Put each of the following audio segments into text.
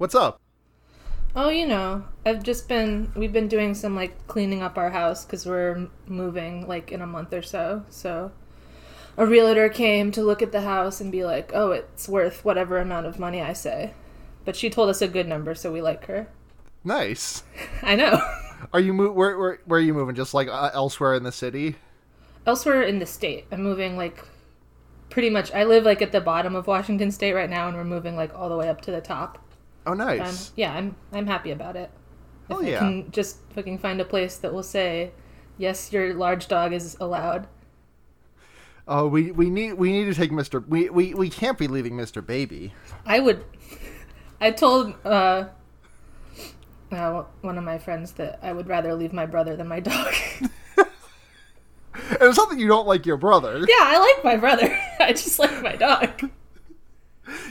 What's up? Oh, you know, I've just been we've been doing some like cleaning up our house because we're moving like in a month or so. So, a realtor came to look at the house and be like, "Oh, it's worth whatever amount of money I say," but she told us a good number, so we like her. Nice. I know. Are you mo- where, where where are you moving? Just like uh, elsewhere in the city? Elsewhere in the state, I'm moving like pretty much. I live like at the bottom of Washington State right now, and we're moving like all the way up to the top. Oh, Um, nice. yeah, I'm I'm happy about it. If Oh, I yeah. can just fucking find a place that will say, yes, your large dog is allowed. Oh, we we need we need to take Mister. We we we can't be leaving Mister Baby. I would. I told uh, uh, one of my friends that I would rather leave my brother than my dog. And it's not that you don't like your brother. yeah, I like my brother. I just like my dog.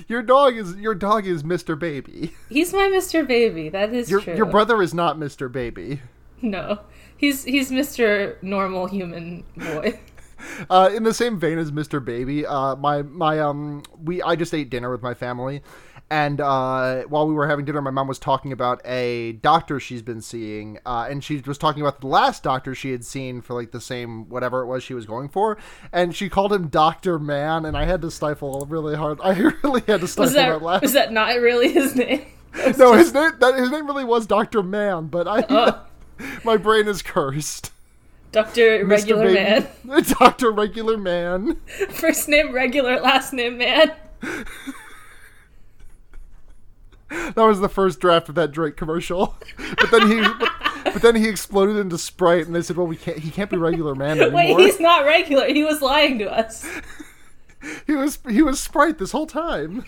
Your dog is your dog is Mister Baby. He's my Mr. Baby. That is Your true. your brother is not Mister Baby. No, he's he's Mr. Normal Human Boy. Uh, in the same vein as Mr. Baby, uh, my my um we I just ate dinner with my family, and uh, while we were having dinner, my mom was talking about a doctor she's been seeing, uh, and she was talking about the last doctor she had seen for like the same whatever it was she was going for, and she called him Doctor Man, and I had to stifle really hard. I really had to stifle Was that that laugh. was that not really his name? no, his name that his name really was Doctor Man, but I Oh. my brain is cursed. Doctor Regular Man. Doctor Regular Man. First name regular, last name man. That was the first draft of that Drake commercial. But then he, but, but then he exploded into Sprite, and they said, "Well, we can't. He can't be regular man anymore. Wait, he's not regular. He was lying to us. he was he was Sprite this whole time."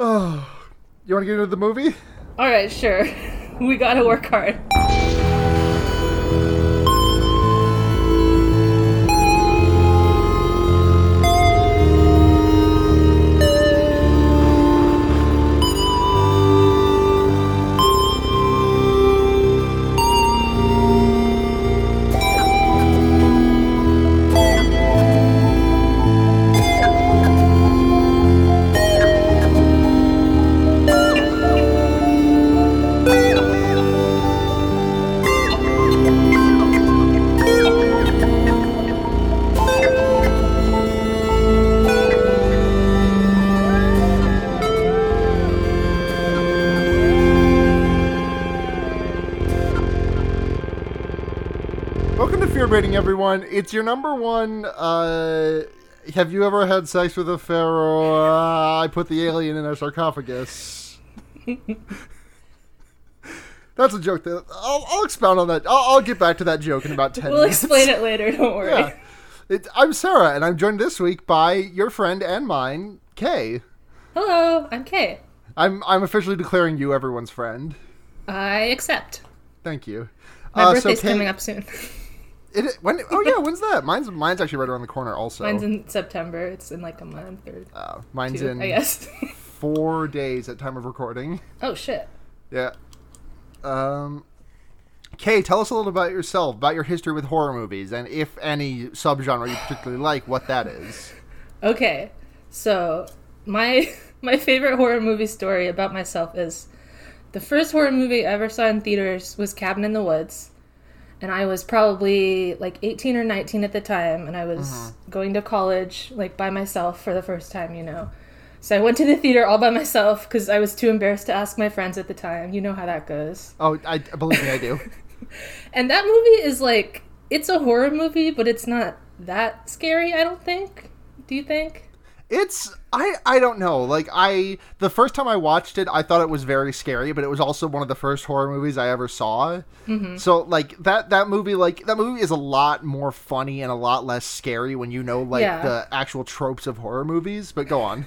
oh, you want to get into the movie? All right, sure. We gotta work hard. Welcome to Fear Baiting, everyone. It's your number one. Uh, have you ever had sex with a pharaoh? Uh, I put the alien in a sarcophagus. That's a joke that I'll, I'll expound on that. I'll, I'll get back to that joke in about 10 We'll minutes. explain it later. Don't worry. Yeah. It, I'm Sarah, and I'm joined this week by your friend and mine, Kay. Hello, I'm Kay. I'm I'm officially declaring you everyone's friend. I accept. Thank you. My Uh, so birthday's Kay- coming up soon. It, when, oh yeah, when's that? Mine's mine's actually right around the corner. Also, Mine's in September. It's in like a month or uh, mine's two, in I guess. four days at time of recording. oh shit. Yeah. Um. Kay, tell us a little about yourself, about your history with horror movies, and if any subgenre you particularly like, what that is. Okay, so my my favorite horror movie story about myself is the first horror movie I ever saw in theaters was Cabin in the Woods, and I was probably like 18 or 19 at the time, and I was uh-huh. going to college like by myself for the first time, you know. So I went to the theater all by myself because I was too embarrassed to ask my friends at the time. You know how that goes. Oh, I believe me, I do. And that movie is like it's a horror movie, but it's not that scary, I don't think. Do you think? It's I I don't know. Like I the first time I watched it, I thought it was very scary, but it was also one of the first horror movies I ever saw. Mm-hmm. So like that that movie like that movie is a lot more funny and a lot less scary when you know like Yeah. the actual tropes of horror movies. But go on.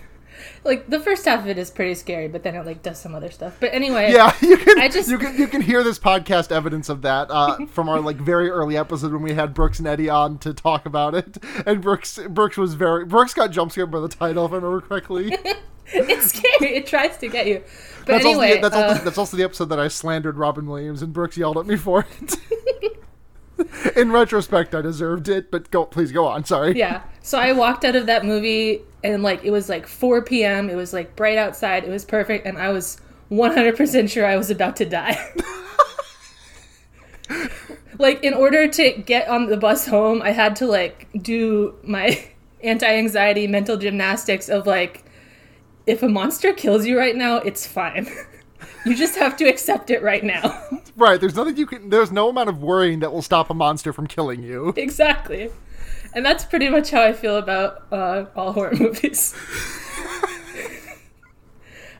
Like the first half of it is pretty scary, but then it like does some other stuff. But anyway, Yeah, you can I just- you can you can hear this podcast evidence of that uh, from our like very early episode when we had Brooks and Eddie on to talk about it. And Brooks Brooks was very Brooks got jump scared by the title if I remember correctly. it's scary. It tries to get you. But That's anyway, also the, that's, uh, also, that's also the episode that I slandered Robin Williams and Brooks yelled at me for it. In retrospect, I deserved it, but go please go on. Sorry. yeah. So I walked out of that movie and like it was like 4 p.m. It was like bright outside. It was perfect, and I was 100% sure I was about to die. like in order to get on the bus home, I had to like do my anti-anxiety mental gymnastics of like if a monster kills you right now, it's fine. you just have to accept it right now. Right. There's nothing you can. There's no amount of worrying that will stop a monster from killing you. exactly. And that's pretty much how I feel about uh, all horror movies.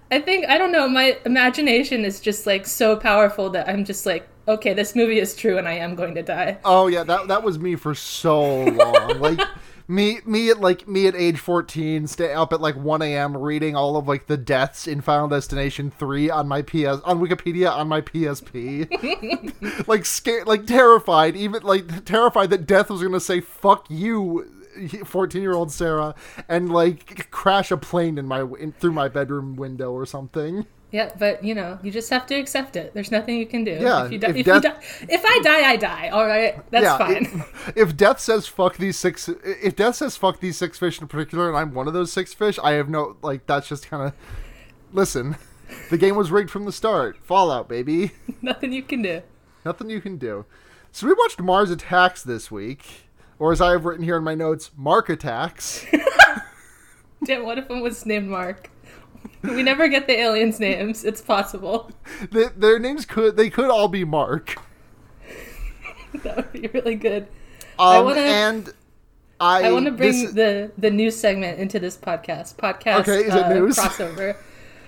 I think I don't know. My imagination is just like so powerful that I'm just like, okay, this movie is true, and I am going to die. Oh yeah, that that was me for so long. like me me at like me at age 14 stay up at like 1 a.m reading all of like the deaths in final destination 3 on my ps on wikipedia on my psp like scared like terrified even like terrified that death was gonna say fuck you 14 year old sarah and like crash a plane in my in, through my bedroom window or something Yeah, but you know, you just have to accept it. There's nothing you can do. Yeah, if, you die, if if, death- you die, if I die, I die. All right, that's fine. If, if death says fuck these six, if death says fuck these six fish in particular, and I'm one of those six fish, I have no like. That's just kind of. Listen, the game was rigged from the start. Fallout, baby. nothing you can do. Nothing you can do. So we watched Mars Attacks this week, or as I have written here in my notes, Mark Attacks. Damn, what if it was named Mark? We never get the aliens' names. It's possible. Th their names could they could all be Mark. That would be really good. I Um, wanna- and I I want to bring this- the the news segment into this podcast. Podcast Okay, is it uh, news? crossover.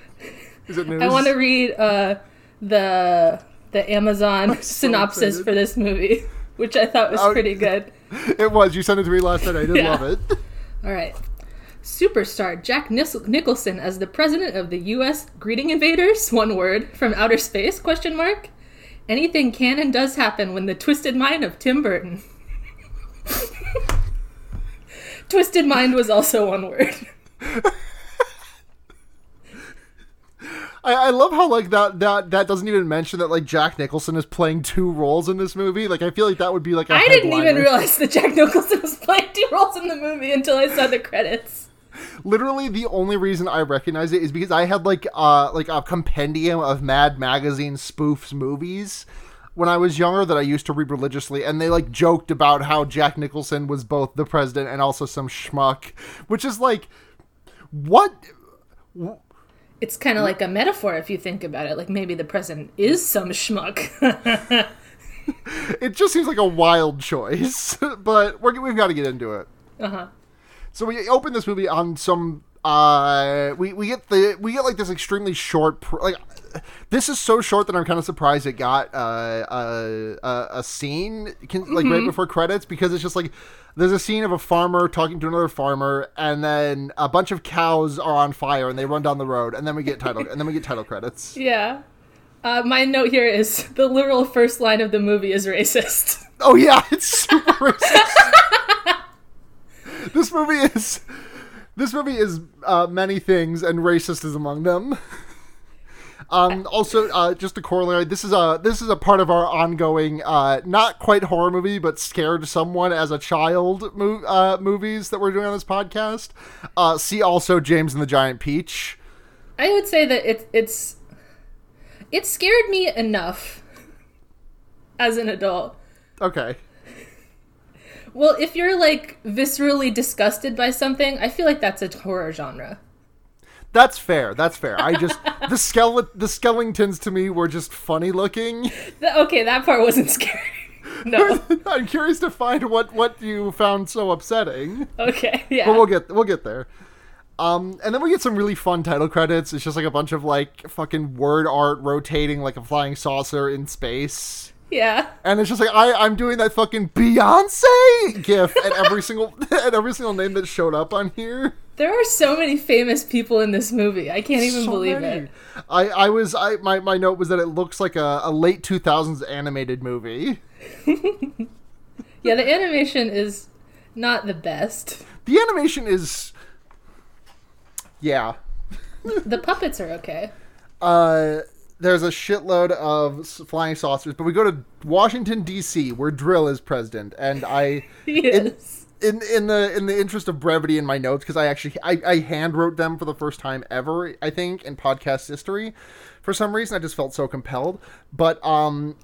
is it news? I want to read uh, the the Amazon so synopsis excited. for this movie, which I thought was Oh. pretty good. It was. You sent it to me last night. I did Yeah. love it. All right. Superstar Jack Nicholson as the president of the U.S. Greeting Invaders. One word from outer space? Question mark. Anything can and does happen when the twisted mind of Tim Burton. twisted mind was also one word. I, I love how like that that that doesn't even mention that like Jack Nicholson is playing two roles in this movie. Like I feel like that would be like a I didn't even realize that Jack Nicholson was playing two roles in the movie until I saw the credits. Literally, the only reason I recognize it is because I had like uh like a compendium of Mad Magazine spoofs movies when I was younger that I used to read religiously, and they like joked about how Jack Nicholson was both the president and also some schmuck, which is like what It's kind of like a metaphor if you think about it. Like maybe the president is some schmuck. it just seems like a wild choice, but we're, we've got to get into it. uh huh. So we open this movie on some uh we we get the we get like this extremely short pr- like this is so short that I'm kind of surprised it got uh, uh, uh, a scene can, like right before credits because it's just like there's a scene of a farmer talking to another farmer and then a bunch of cows are on fire and they run down the road and then we get title and then we get title credits. Yeah. Uh, my note here is the literal first line of the movie is racist. Oh yeah, it's super racist. this movie is this movie is uh, many things, and racist is among them. Um, also, uh, just a corollary. This is a this is a part of our ongoing, uh, not quite horror movie, but scared someone as a child mov- uh, movies that we're doing on this podcast. Uh, see also James and the Giant Peach. I would say that it, it's it scared me enough as an adult. Okay, Well, if you're like viscerally disgusted by something, I feel like that's a horror genre. that's fair. That's fair. I just the skele- the skeletons to me were just funny looking. Th- okay, that part wasn't scary. no. I'm curious to find what what you found so upsetting. Okay. Yeah. But we'll get we'll get there. Um, and then we get some really fun title credits. It's just like a bunch of like fucking word art rotating like a flying saucer in space. Yeah. And it's just like I I'm doing that fucking Beyonce gif at every single at every single name that showed up on here. There are so many famous people in this movie. I can't even So believe many. it. I I was I my my note was that it looks like a, a late 2000s animated movie. Yeah, the animation is not the best. The animation is yeah. The puppets are okay. uh, there's a shitload of flying saucers, but we go to Washington D.C. where Drill is president, and I in, Yes. in in the in the interest of brevity in my notes because I actually I, I hand wrote them for the first time ever I think in podcast history. For some reason, I just felt so compelled. But um,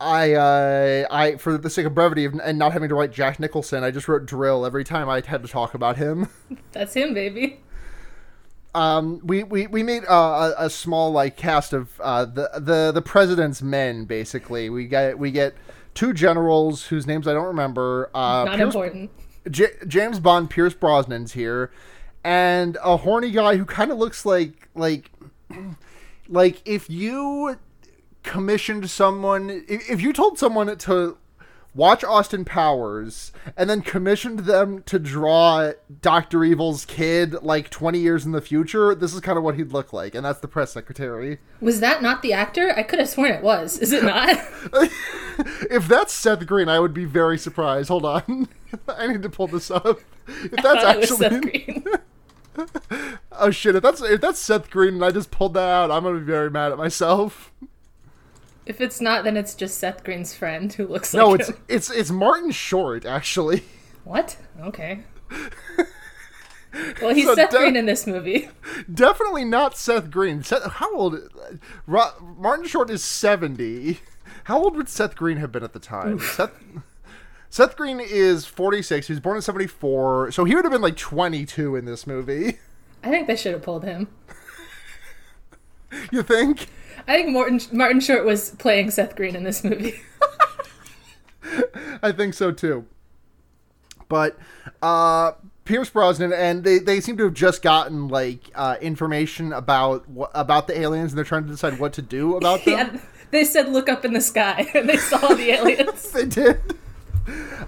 I uh, I for the sake of brevity and not having to write Jack Nicholson, I just wrote Drill every time I had to talk about him. That's him, baby. Um, we we we made uh, a, a small like cast of uh, the the the president's men. Basically, we get we get two generals whose names I don't remember. Uh, Not Pierce, important. J- James Bond, Pierce Brosnan's here, and a horny guy who kind of looks like like like if you commissioned someone, if, if you told someone to watch Austin Powers and then commissioned them to draw Doctor Evil's kid like 20 years in the future, this is kind of what he'd look like, and that's the press secretary. Was that not the actor? I could have sworn it was. Is it not? if that's Seth Green, I would be very surprised. Hold on. I need to pull this up. If that's I thought it was actually Seth Green. Oh shit, if that's if that's Seth Green and I just pulled that out, I'm to be very mad at myself. If it's not, then it's just Seth Green's friend who looks No, like it's him. it's it's Martin Short actually. What? Okay. Well, he's So Seth don't- Green in this movie. Definitely not Seth Green. Seth, how old? Uh, Ro, Martin Short is seventy. How old would Seth Green have been at the time? Seth, Seth Green is forty six. He was born in seventy four, so he would have been like twenty two in this movie. I think they should have pulled him. You think? I think Martin Martin Short was playing Seth Green in this movie. I think so too. But uh, Pierce Brosnan and they, they seem to have just gotten like uh, information about about the aliens, and they're trying to decide what to do about them. yeah, they said look up in the sky, and they saw the aliens. they did.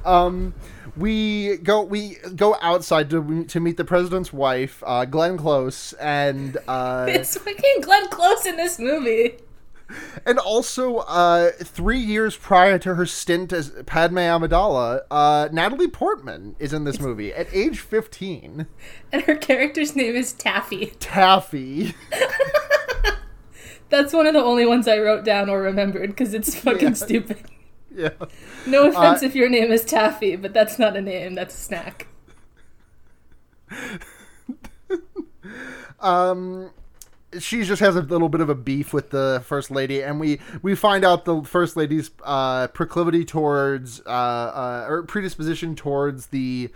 Um, we go we go outside to to meet the president's wife, uh, Glenn Close, and uh, It's fucking Glenn Close in this movie. and also uh, three years prior to her stint as Padme Amidala, uh, Natalie Portman is in this movie at age fifteen. And her character's name is Taffy. Taffy. That's one of the only ones I wrote down or remembered because it's fucking Yeah. stupid. Yeah. No offense Uh, if your name is Taffy, but that's not a name, that's a snack. um she just has a little bit of a beef with the first lady and we we find out the first lady's uh proclivity towards uh, uh or predisposition towards the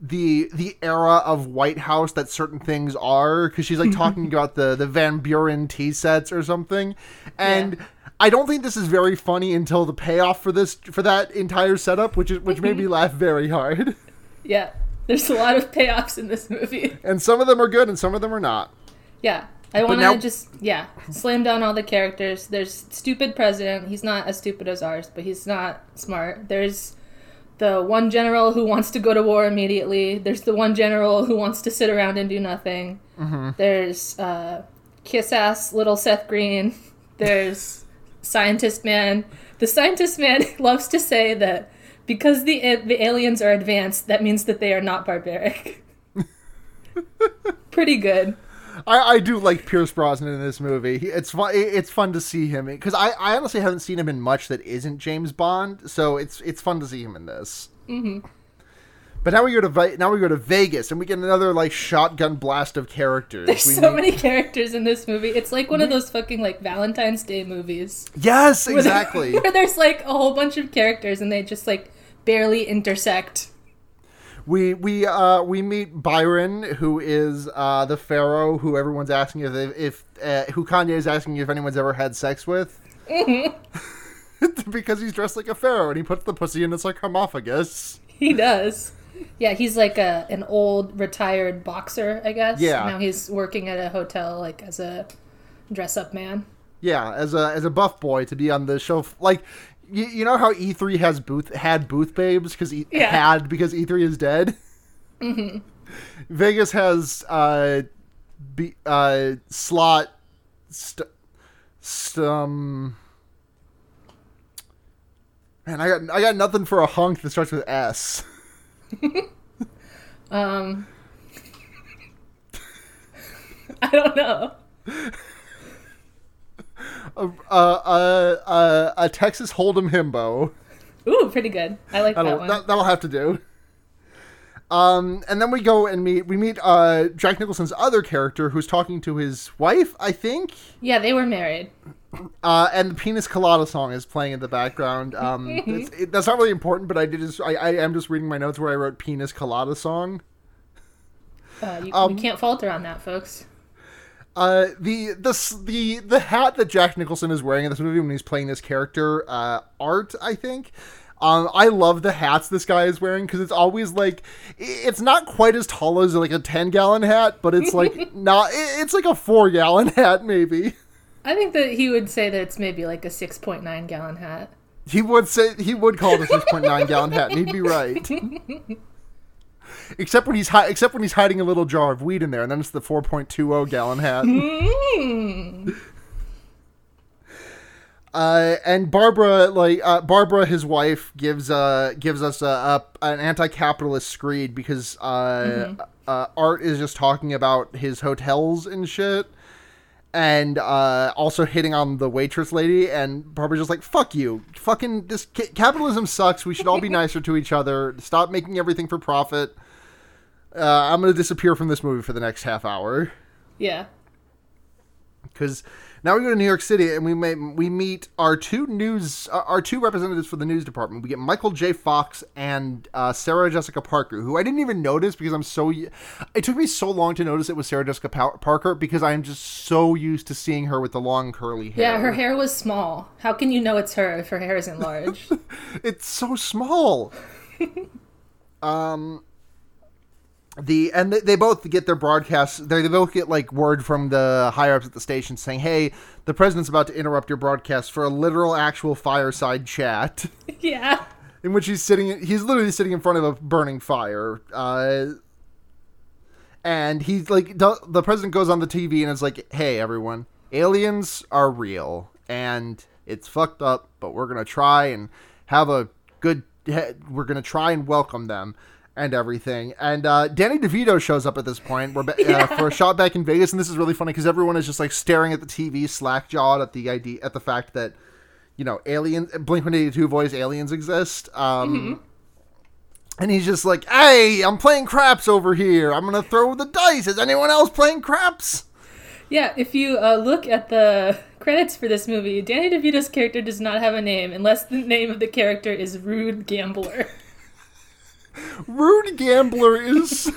the the era of White House that certain things are because she's like talking about the the Van Buren tea sets or something, and I don't think this is very funny until the payoff for this for that entire setup, which is which made me laugh very hard. Yeah, there's a lot of payoffs in this movie. And some of them are good, and some of them are not. Yeah, I want to now- just, yeah, slam down all the characters. There's stupid president. He's not as stupid as ours, but he's not smart. There's the one general who wants to go to war immediately. There's the one general who wants to sit around and do nothing. There's uh, kiss ass little Seth Green. There's scientist man. The scientist man loves to say that because the the aliens are advanced, that means that they are not barbaric. Pretty good. I, I do like Pierce Brosnan in this movie. It's fun. It's fun to see him because I, I honestly haven't seen him in much that isn't James Bond. So it's it's fun to see him in this. Mm-hmm. But now we go to now we go to Vegas and we get another like shotgun blast of characters. There's we so meet- many characters in this movie. It's like one of those fucking like Valentine's Day movies. Yes, Where exactly. Where there's like a whole bunch of characters and they just like barely intersect. We we uh we meet Byron, who is uh the pharaoh who everyone's asking if they, if uh, who Kanye is asking if anyone's ever had sex with. because he's dressed like a pharaoh and he puts the pussy in a sarcophagus. He does. Yeah, he's like a an old retired boxer, I guess. Yeah. Now he's working at a hotel like as a dress up man. Yeah, as a as a buff boy to be on the show, like you, you know how E3 has booth had booth babes because e- Yeah. had because E3 is dead. Mm-hmm. Vegas has uh, be, uh slot st- stum. Man, I got I got nothing for a hunk that starts with S. Um I don't know. Uh, a Texas Hold'em himbo. Ooh, pretty good. I like that That'll one. that, that'll have to do. Um, and then we go and meet we meet uh, Jack Nicholson's other character who's talking to his wife, I think. Yeah, they were married. Uh, and the Penis Colada song is playing in the background. Um, it's, it, that's not really important, but I did just I, I am just reading my notes where I wrote Penis Colada song. Uh, you, Um, we can't falter on that, folks. Uh, the the the the hat that Jack Nicholson is wearing in this movie when he's playing this character, uh, Art, I think. Um, I love the hats this guy is wearing because it's always like it's not quite as tall as like a ten gallon hat, but it's like not. It's like a four gallon hat maybe. I think that he would say that it's maybe like a 6.9 gallon hat. He would say he would call it a six point nine gallon hat, and he'd be right. except when he's hi- except when he's hiding a little jar of weed in there, and then it's the four point two zero gallon hat. Mm. Uh, and Barbara, like uh, Barbara, his wife, gives uh gives us a, a an anti-capitalist screed because uh, uh Art is just talking about his hotels and shit, and uh also hitting on the waitress lady, and Barbara's just like fuck you, fucking this ca- capitalism sucks. We should all be nicer to each other. Stop making everything for profit. Uh, I'm gonna disappear from this movie for the next half hour Yeah. because now we go to New York City and we may, we meet our two news uh, our two representatives for the news department. We get Michael J. Fox and uh, Sarah Jessica Parker, who I didn't even notice because I'm so it took me so long to notice it was Sarah Jessica Pa- Parker because I am just so used to seeing her with the long curly hair. Yeah, her hair was small. How can you know it's her if her hair isn't large? it's so small. um, the and they, both get their broadcasts. They, they both get like word from the higher ups at the station saying, "Hey, the president's about to interrupt your broadcast for a literal, actual fireside chat." yeah. in which he's sitting he's literally sitting in front of a burning fire uh and he's like the president goes on the tv and is like hey everyone aliens are real and it's fucked up but we're gonna try and have a good we're gonna try and welcome them and everything and uh, danny devito shows up at this point we're ba- uh, for a shot back in vegas and this is really funny because everyone is just like staring at the tv slack-jawed at the idea at the fact that you know, aliens, Blink 182 voice aliens exist. Um, And he's just like, hey, I'm playing craps over here. I'm going to throw the dice. Is anyone else playing craps? Yeah, if you uh, look at the credits for this movie, Danny DeVito's character does not have a name unless the name of the character is Rude Gambler. Rude Gambler is.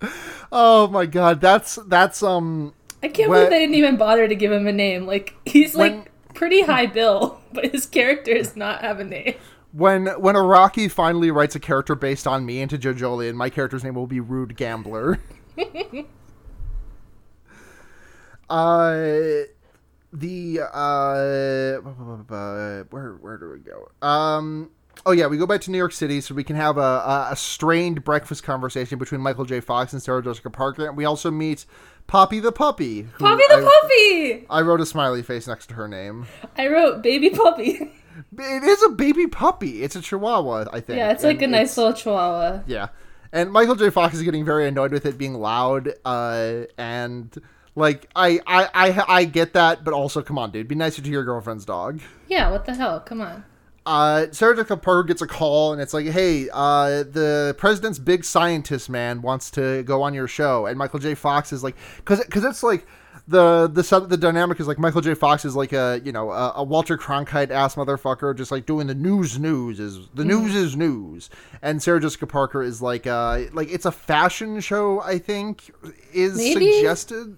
oh my god, that's that's um I can't When- believe they didn't even bother to give him a name. Like, he's When- like pretty high bill, but his character does not have a name. when when Iraqi finally writes a character based on me into Joe Jolien, my character's name will be Rude Gambler. uh the uh where where do we go? Um oh yeah, we go back to New York City so we can have a, a, a strained breakfast conversation between Michael J. Fox and Sarah Jessica Parker, and we also meet Poppy the puppy. Poppy the I, puppy! I wrote a smiley face next to her name. I wrote baby puppy. It is a baby puppy. It's a Chihuahua, I think. yeah, it's like and a nice little chihuahua. Yeah. And Michael J. Fox is getting very annoyed with it being loud, uh, and like I, I, I, I get that, but also come on, dude, be nicer to your girlfriend's dog. Yeah, what the hell? Come on. Uh, Sarah Jessica Parker gets a call, and it's like, hey, uh, the president's big scientist man wants to go on your show, and Michael J. Fox is like, because because it's like. The the the dynamic is like Michael J. Fox is like a you know a, a Walter Cronkite ass motherfucker just like doing the news news is the news is news and Sarah Jessica Parker is like uh like it's a fashion show I think is Maybe? suggested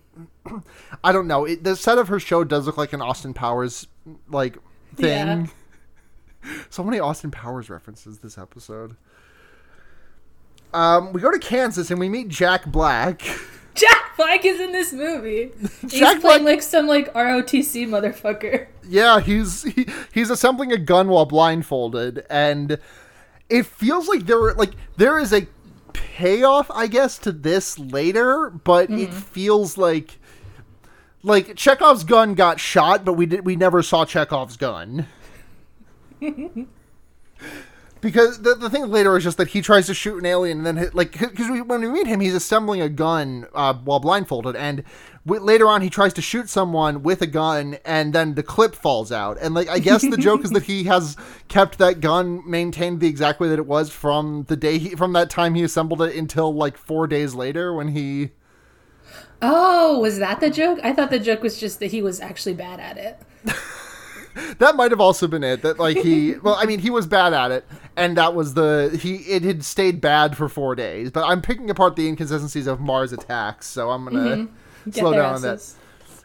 I don't know it, the set of her show does look like an Austin Powers like thing Yeah. so many Austin Powers references this episode. Um, we go to Kansas and we meet Jack Black. Jack Black is in this movie. He's Jack playing Black- like some like ROTC motherfucker. yeah, he's he, he's assembling a gun while blindfolded, and it feels like there like there is a payoff, I guess, to this later, but it feels like like Chekhov's gun got shot, but we did we never saw Chekhov's gun. because the, the thing later is just that he tries to shoot an alien and then hit, like because when we meet him he's assembling a gun uh, while blindfolded and w- later on he tries to shoot someone with a gun and then the clip falls out and like i guess the joke is that he has kept that gun maintained the exact way that it was from the day he from that time he assembled it until like four days later when he Oh, was that the joke? I thought the joke was just that he was actually bad at it. that might have also been it that like he well i mean he was bad at it and that was the he it had stayed bad for four days but i'm picking apart the inconsistencies of mars attacks so i'm gonna Get slow down on that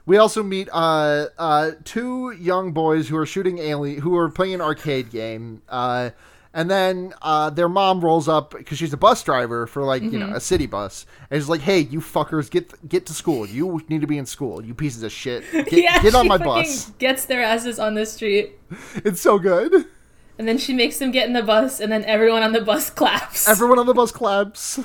we also meet uh uh two young boys who are shooting alien who are playing an arcade game uh and then uh, their mom rolls up because she's a bus driver for like you know a city bus, and she's like, "Hey, you fuckers, get get to school. You need to be in school. You pieces of shit. Get, yeah, get on my bus." Gets their asses on the street, It's so good. and then she makes them get in the bus, and then everyone on the bus claps. Everyone on the bus claps.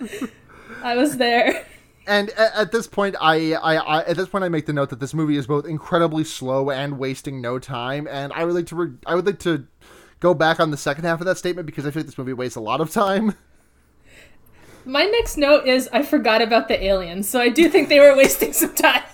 I was there. And at, at this point, I, I, I, at this point, I make the note that this movie is both incredibly slow and wasting no time. And I would like to, re- I would like to go back on the second half of that statement because I feel like this movie wastes a lot of time. My next note is I forgot about the aliens, so I do think they were wasting some time.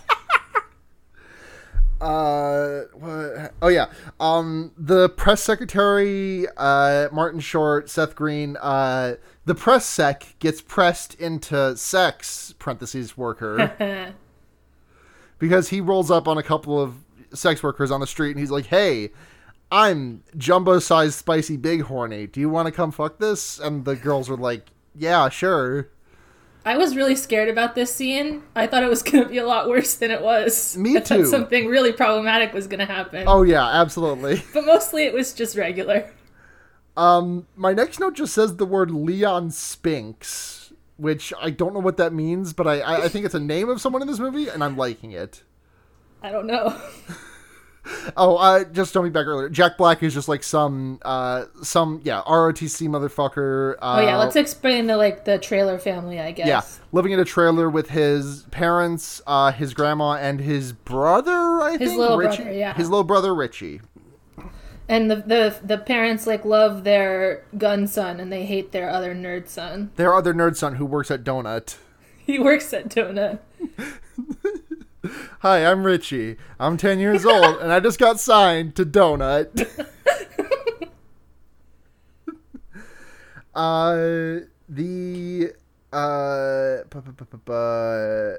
Uh, what? Oh yeah. Um, the press secretary, uh, Martin Short, Seth Green, uh, the press sec gets pressed into sex parentheses worker because he rolls up on a couple of sex workers on the street and he's like, "Hey, I'm jumbo-sized spicy big horny. Do you want to come fuck this?" And the girls were like, "Yeah, sure." I was really scared about this scene. I thought it was going to be a lot worse than it was. Me I too. Something really problematic was going to happen. Oh yeah, absolutely. But mostly it was just regular. Um, my next note just says the word Leon Spinks, which I don't know what that means, but I, I, I think it's a name of someone in this movie, and I'm liking it. I don't know. Oh, uh, just jumping back earlier, Jack Black is just like some, uh, some yeah, ROTC motherfucker. Uh, Oh yeah, let's explain the like the trailer family, I guess. yeah, living in a trailer with his parents, uh, his grandma, and his brother. I His think little Richie. brother, yeah. his little brother Richie. And the, the the parents like love their gun son and they hate their other nerd son. Their other nerd son who works at Donut. He works at Donut. Hi, I'm Richie. I'm 10 years old, and I just got signed to Donut. uh, the uh, bu- bu- bu- bu- bu-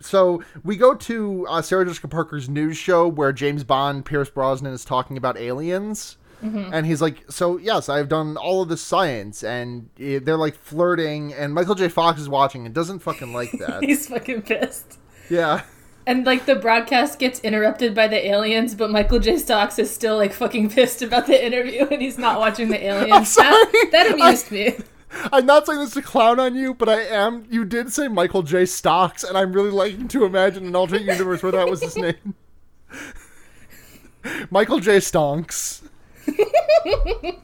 so we go to uh, Sarah Jessica Parker's news show where James Bond, Pierce Brosnan is talking about aliens. And he's like, so yes, I've done all of this science, and eh, they're like flirting, and Michael J. Fox is watching and doesn't fucking like that. He's fucking pissed. yeah. And like the broadcast gets interrupted by the aliens, but Michael J. Stocks is still like fucking pissed about the interview and he's not watching the aliens. I'm sorry. That, that amused me. I'm not saying this to clown on you, but I am. You did say Michael J. Stocks, and I'm really liking to imagine an alternate universe where that was his name. Michael J. Stonks.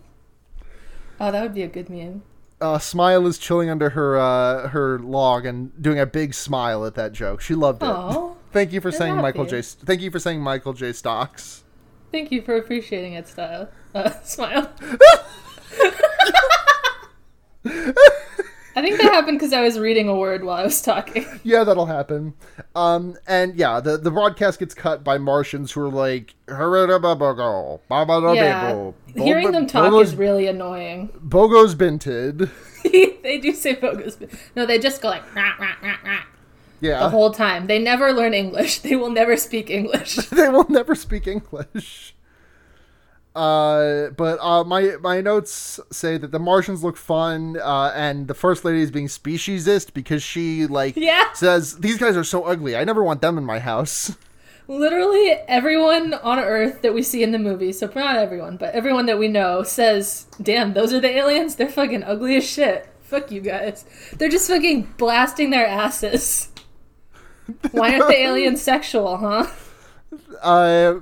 Oh, that would be a good meme. Uh, Smile is chilling under her uh, her log and doing a big smile at that joke. She loved it. Oh, Thank you for saying happy. Michael J. Thank you for saying Michael J. Stocks. thank you for appreciating it, style. Uh, smile. I think that happened because I was reading a word while I was talking. Yeah, that'll happen. Um, and yeah, the the broadcast gets cut by Martians who are like, "Hurrah-ba-ba-go, ba-ba-da-ba-bo, Yeah, hearing them talk Bogo's- is really annoying. Bogo's binted. they do say bogus. but- No, they just go like rah, rah, rah, rah, Yeah. the whole time. They never learn English. They will never speak English. they will never speak English. Uh, but uh, my my notes say that the Martians look fun, uh, and the first lady is being speciesist because she like Yeah. says these guys are so ugly. I never want them in my house. Literally everyone on Earth that we see in the movie, so not everyone, but everyone that we know says, "Damn, those are the aliens. They're fucking ugly as shit. Fuck you guys. They're just fucking blasting their asses. Why aren't the aliens sexual, huh?" Uh,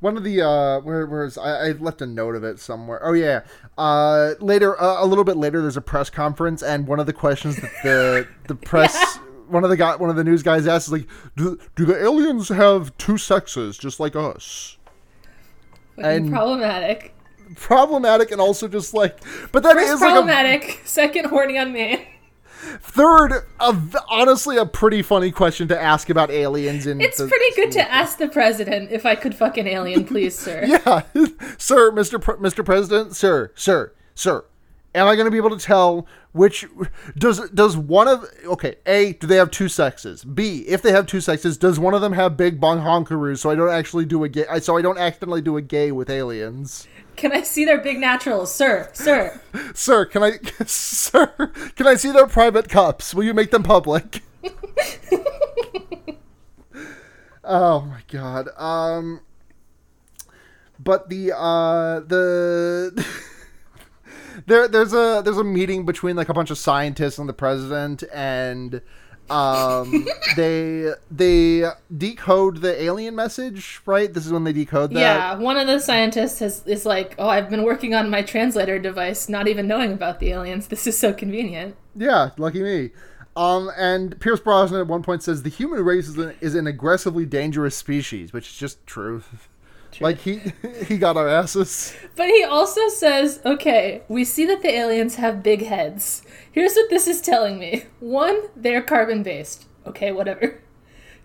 one of the uh, where where's I, I left a note of it somewhere. Oh yeah. Uh, later, uh, a little bit later, there's a press conference, and one of the questions that the the press. One of the guy, one of the news guys asks, is like, do, "Do the aliens have two sexes, just like us?" Fucking And- problematic. problematic and also just like, but First is like a problematic, second horny on man. Third, a honestly a pretty funny question to ask about aliens. In It's the- pretty good to ask the president if I could fuck an alien, please, sir. Yeah, sir, Mr. Pre- Mr. President, sir, sir, sir. Am I going to be able to tell which does does one of okay? A, do they have two sexes? B, if they have two sexes, does one of them have big bong honkaroos? So I don't actually do a gay. So I don't accidentally do a gay with aliens. Can I see their big naturals, sir, sir? Sir, can I, sir, can I see their private cups? Will you make them public? oh my god. Um, but the uh the there there's a there's a meeting between like a bunch of scientists and the president and um they they decode the alien message right this is when they decode that Yeah, one of the scientists has, is like, "Oh, I've been working on my translator device, not even knowing about the aliens. This is so convenient." Yeah, lucky me. Um, and Pierce Brosnan at one point says the human race is an, is an aggressively dangerous species, which is just true. Like he he got our asses. But he also says, "Okay, we see that the aliens have big heads. Here's what this is telling me: one, they're carbon based. Okay, whatever.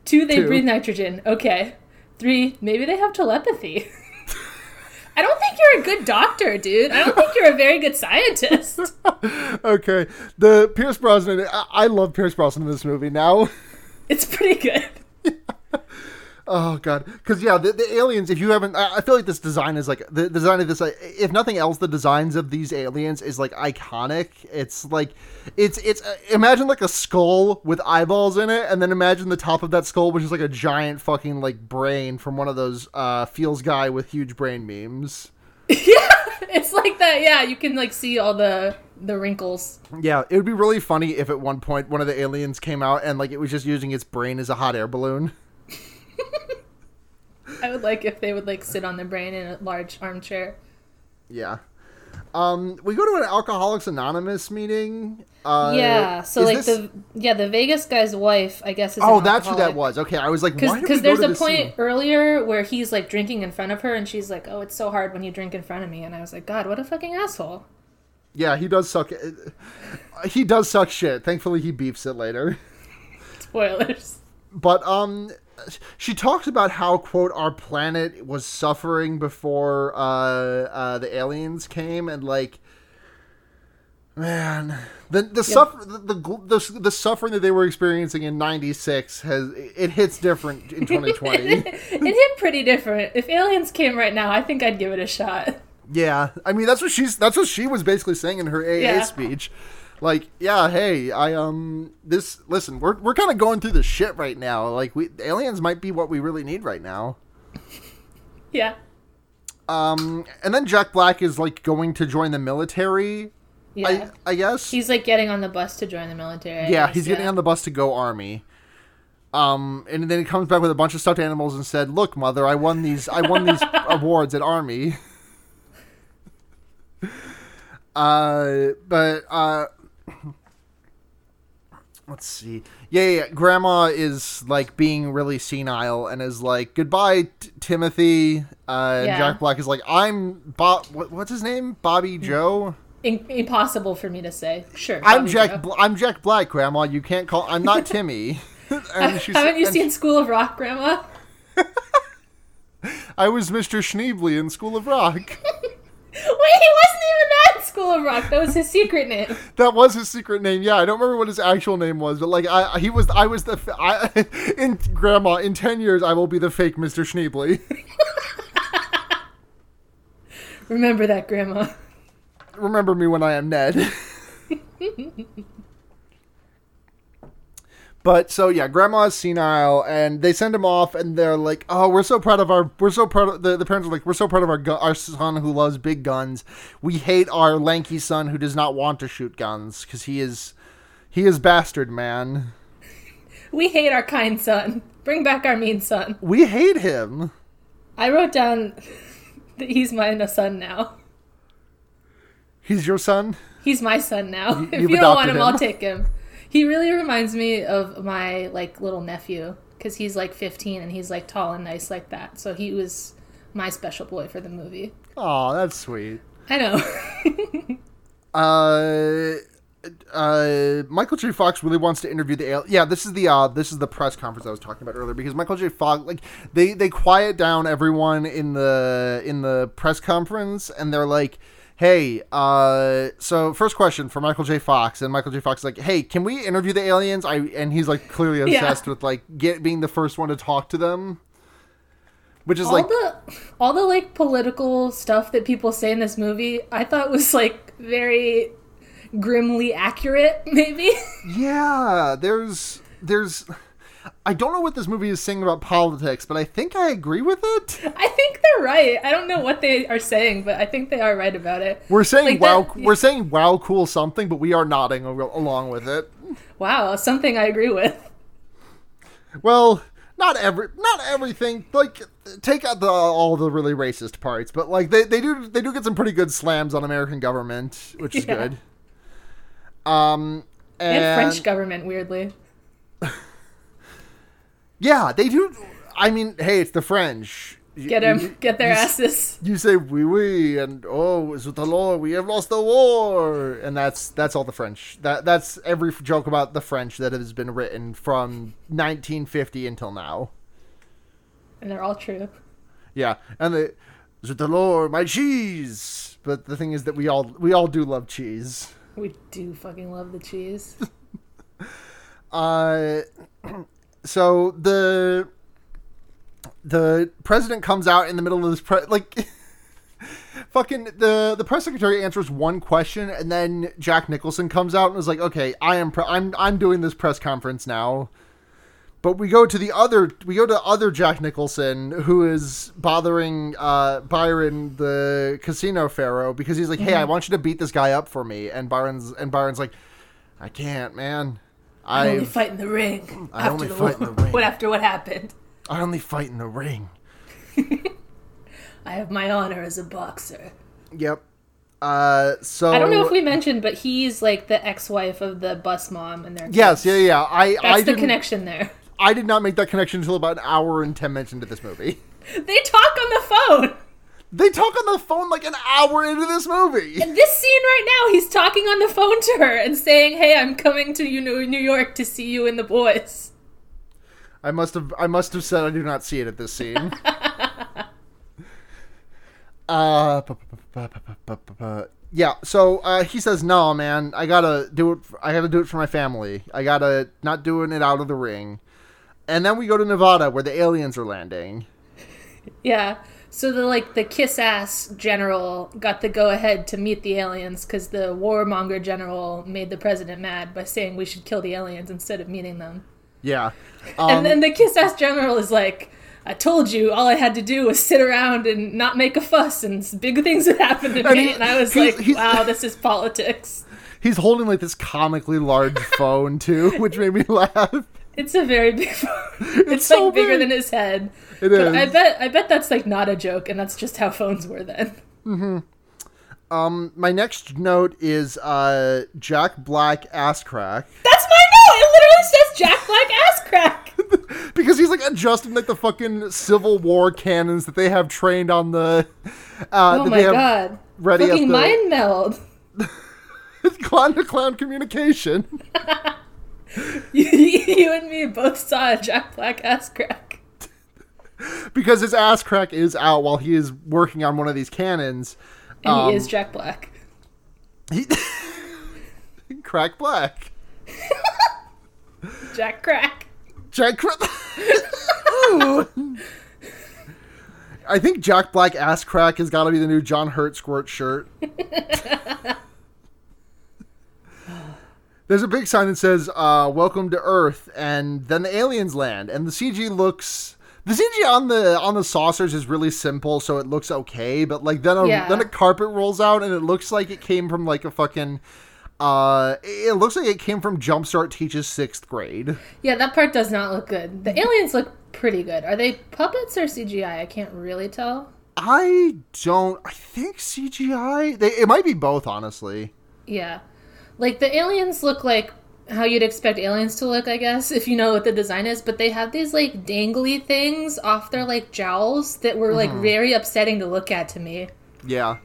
Two, they Two. breathe nitrogen. Okay. Three, maybe they have telepathy." I don't think you're a good doctor, dude. I don't think you're a very good scientist. Okay, the Pierce Brosnan. I, I love Pierce Brosnan in this movie now. It's pretty good. Oh god, because yeah, the, the aliens. If you haven't, I, I feel like this design is like the, the design of this. Like, if nothing else, the designs of these aliens is like iconic. It's like, it's it's uh, imagine like a skull with eyeballs in it, and then imagine the top of that skull, which is like a giant fucking like brain from one of those uh feels guy with huge brain memes. yeah, It's like that. Yeah, you can like see all the the wrinkles. Yeah, it would be really funny if at one point one of the aliens came out and like it was just using its brain as a hot air balloon. I would like if they would like sit on the brain in a large armchair. Yeah. Um, we go to an Alcoholics Anonymous meeting. Uh, yeah, so like this- the yeah the Vegas guy's wife, I guess. Is Oh, that's who that was. Okay, I was like, Because there's a point scene? earlier where he's like drinking in front of her, and she's like, "Oh, it's so hard when you drink in front of me," and I was like, "God, what a fucking asshole." Yeah, he does suck. He does suck shit. Thankfully, he beefs it later. Spoilers. But um, she talks about how quote our planet was suffering before uh, uh the aliens came, and like, man, the the suffer the, the the the suffering that they were experiencing in '96 has it hits different in 2020. it hit pretty different. If aliens came right now, I think I'd give it a shot. Yeah, I mean that's what she's that's what she was basically saying in her AA Yeah. speech. Like, yeah, hey, I um this listen, we're we're kind of going through the shit right now. Like we aliens might be what we really need right now. Yeah. Um and then Jack Black is like going to join the military. Yeah. I I guess. he's like getting on the bus to join the military. I yeah, guess, he's getting on the bus to go army. Um and then he comes back with a bunch of stuffed animals and said, "Look, mother, I won these I won these awards at army." Uh but uh let's see. Yeah, yeah, yeah. Grandma is like being really senile and is like, "Goodbye, T- Timothy." Uh, and Yeah. Jack Black is like, "I'm Bob. What, what's his name? Bobby Joe." In- impossible for me to say. Sure. I'm Bobby Jack. Bl- I'm Jack Black, Grandma. You can't call. I'm not Timmy. Haven't you seen School of Rock, Grandma? I was Mr. Schneebly in School of Rock. Wait, he wasn't even that School of Rock. That was his secret name. That was his secret name. Yeah, I don't remember what his actual name was, but like I, he was. I was the. I, in Grandma, in ten years, I will be the fake Mr. Schneebly. Remember that, Grandma. remember me when I am Ned. But so yeah, grandma is senile, and they send him off, and they're like, "Oh, we're so proud of our, we're so proud of the, the parents are like, we're so proud of our gu- our son who loves big guns. We hate our lanky son who does not want to shoot guns because he is, he is bastard man. We hate our kind son. Bring back our mean son. We hate him. I wrote down that he's my son now. He's your son. He's my son now. if you've you don't want him, him. I'll take him. He really reminds me of my like little nephew because he's like 15 and he's like tall and nice like that. So he was my special boy for the movie. Oh, that's sweet. I know. Uh, uh, Michael J. Fox really wants to interview the al- yeah. This is the uh, this is the press conference I was talking about earlier because Michael J. Fox like they they quiet down everyone in the in the press conference and they're like, hey, uh, so first question for Michael J. Fox and Michael J. Fox is like, hey, can we interview the aliens? I and he's like clearly Yeah. obsessed with like get being the first one to talk to them, which is all like the all the like political stuff that people say in this movie, I thought was like very grimly accurate. Maybe. Yeah, there's there's I don't know what this movie is saying about politics, but I think I agree with it. I think they're right. I don't know what they are saying, but I think they are right about it. We're saying Like wow that- we're saying wow cool something, but we are nodding along with it. Wow, something I agree with. Well, not every not everything. Like take out the all the really racist parts, but like they, they do they do get some pretty good slams on American government, which is Yeah. good. Um and, And French government, weirdly. Yeah, they do I mean, hey, it's the French. Get you- them, get their you asses. you say oui oui and oh the law we have lost the war and that's that's all the french that that's every joke about the french that has been written from 1950 until now And they're all true. yeah and the the law my cheese but the thing is that we all we all do love cheese We do fucking love the cheese. uh so the the president comes out in the middle of this pre- like fucking the the press secretary answers one question and then Jack Nicholson comes out and is like okay I am pre- I'm I'm doing this press conference now. But we go to the other we go to other Jack Nicholson who is bothering uh Byron the casino pharaoh because he's like hey I want you to beat this guy up for me. And Byron's and Byron's like I can't man I only fight in the ring. I only the fight in the ring. What after what happened? I only fight in the ring I have my honor as a boxer. Yep. Uh, so I don't know if we mentioned, but he's like the ex-wife of the bus mom, and their Yes, kids. yeah, yeah. I That's I the connection there. I did not make that connection until about an hour and ten minutes into this movie. They talk on the phone. They talk on the phone like an hour into this movie. In this scene right now, he's talking on the phone to her and saying, "Hey, I'm coming to you New York to see you and the boys." I must have I must have said I do not see it at this scene. uh, yeah. So uh, he says, "No, man, I gotta do it. I gotta do it for my family. I gotta not doing it out of the ring." And then we go to Nevada, where the aliens are landing. Yeah. So the like the kiss ass general got the go ahead to meet the aliens because the warmonger general made the president mad by saying we should kill the aliens instead of meeting them. Yeah. and Um, then the kiss ass general is like, "I told you, all I had to do was sit around and not make a fuss, and big things would happen to And me." he- and I was he's- like, he's- "Wow, this is politics." he's holding like this comically large phone too, which made me laugh. It's a very big phone. It's, It's so like bigger big. than his head. It But I bet I bet that's like not a joke, and that's just how phones were then. Mm-hmm. Um, my next note is uh Jack Black ass crack That's my note. It literally says Jack Black ass crack. because he's like adjusting like the fucking Civil War cannons that they have trained on the. Uh, Oh my god. ready Fucking the- mind meld. It's clown to clown communication. You, you and me both saw a Jack Black ass crack. because his ass crack is out while he is working on one of these cannons. And Um, he is Jack Black. He crack black. Jack Crack. Jack. Crack. I think Jack Black ass crack has got to be the new John Hurt squirt shirt. There's a big sign that says uh, "Welcome to Earth," and then the aliens land, and the CG looks. The CG on the on the saucers is really simple, so it looks okay. But like then a Yeah. then a carpet rolls out, and it looks like it came from like a fucking. Uh, it looks like it came from Jumpstart Teaches sixth grade. Yeah, that part does not look good. The aliens look pretty good. Are they puppets or CGI? I can't really tell. I don't. I think CGI. They, it might be both, honestly. Yeah. Like the aliens look like how you'd expect aliens to look, I guess, if you know what the design is, but they have these like dangly things off their like jowls that were like very upsetting to look at to me. Yeah.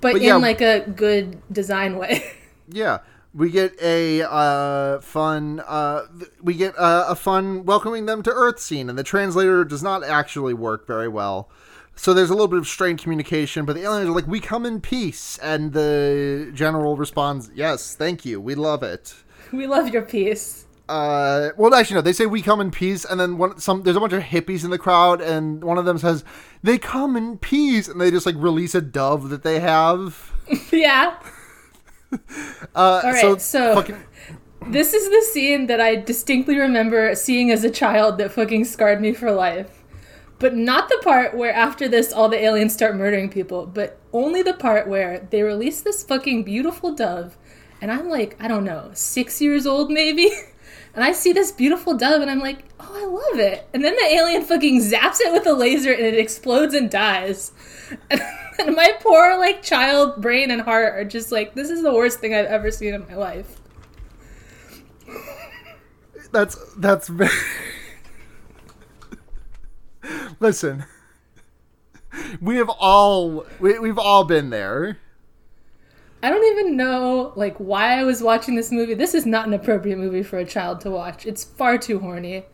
but, But in yeah- like a good design way. Yeah, we get a uh, fun. Uh, we get uh, a fun welcoming them to Earth scene, and the translator does not actually work very well. So there's a little bit of strained communication, but the aliens are like, "We come in peace," and the general responds, "Yes, thank you, we love it." we love your peace." Uh, well, actually, no. They say we come in peace, and then one some there's a bunch of hippies in the crowd, and one of them says they come in peace, and they just like release a dove that they have. yeah. Uh, All right, so- fucking This is the scene that I distinctly remember seeing as a child that fucking scarred me for life. But not the part where after this all the aliens start murdering people, but only the part where they release this fucking beautiful dove, and I'm like, I don't know, six years old maybe? And I see this beautiful dove and I'm like, oh, I love it. And then the alien fucking zaps it with a laser and it explodes and dies. And my poor, like, child brain and heart are just like, this is the worst thing I've ever seen in my life. That's that's very. Listen, we have all we, we've all been there. I don't even know like why I was watching this movie. This is not an appropriate movie for a child to watch. It's far too horny.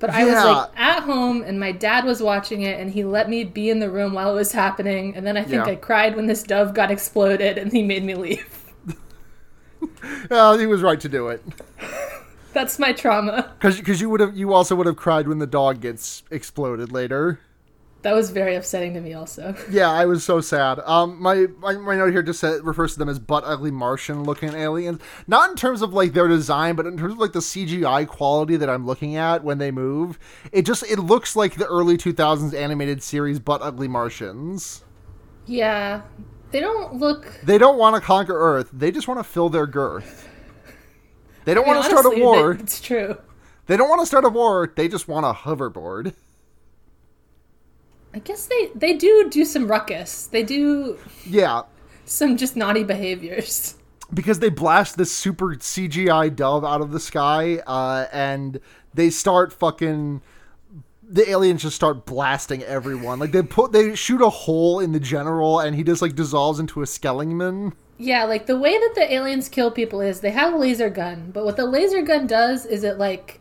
But I was like at home and my dad was watching it and he let me be in the room while it was happening and then I think Yeah. I cried when this dove got exploded and he made me leave. Well, he was right to do it That's my trauma. because you would have you also would have cried when the dog gets exploded later. That was very upsetting to me also. Yeah, I was so sad. Um, my my, my note here just said, refers to them as butt ugly Martian looking aliens. Not in terms of like their design, but in terms of like the CGI quality that I'm looking at when they move. It just it looks like the early 2000s animated series butt ugly Martians. Yeah. They don't look They don't want to conquer Earth. They just want to fill their girth. They don't I mean, want to start a war. they- It's true. They don't want to start a war. They just want a hoverboard. I guess they they do do some ruckus. They do Yeah, some just naughty behaviors. because they blast this super CGI dove out of the sky, uh, and they start fucking. The aliens just start blasting everyone. Like they put, they shoot a hole in the general, and he just like dissolves into a skeleton. Yeah, like the way that the aliens kill people is they have a laser gun, but what the laser gun does is it like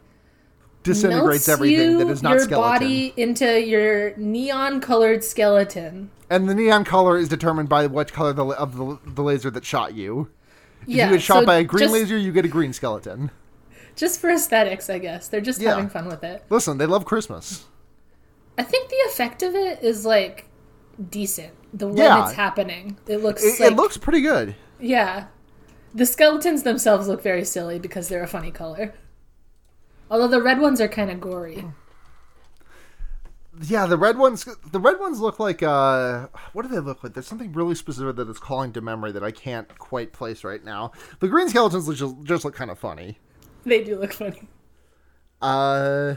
Disintegrates everything you, that is not your skeleton. body into your neon colored skeleton. And the neon color is determined by what color the, of the, the laser that shot you. If yeah, you get shot so by a green just, laser, you get a green skeleton. just for aesthetics, I guess. They're just Yeah. having fun with it. Listen, they love Christmas. I think the effect of it is like decent. The when Yeah. it's happening, it looks It, like it looks pretty good. yeah. The skeletons themselves look very silly because they're a funny color. Although the red ones are kind of gory. Yeah, the red ones. The red ones look like. uh What do they look like? There's something really specific that is calling to memory that I can't quite place right now. The green skeletons just, just look kind of funny. They do look funny. Uh.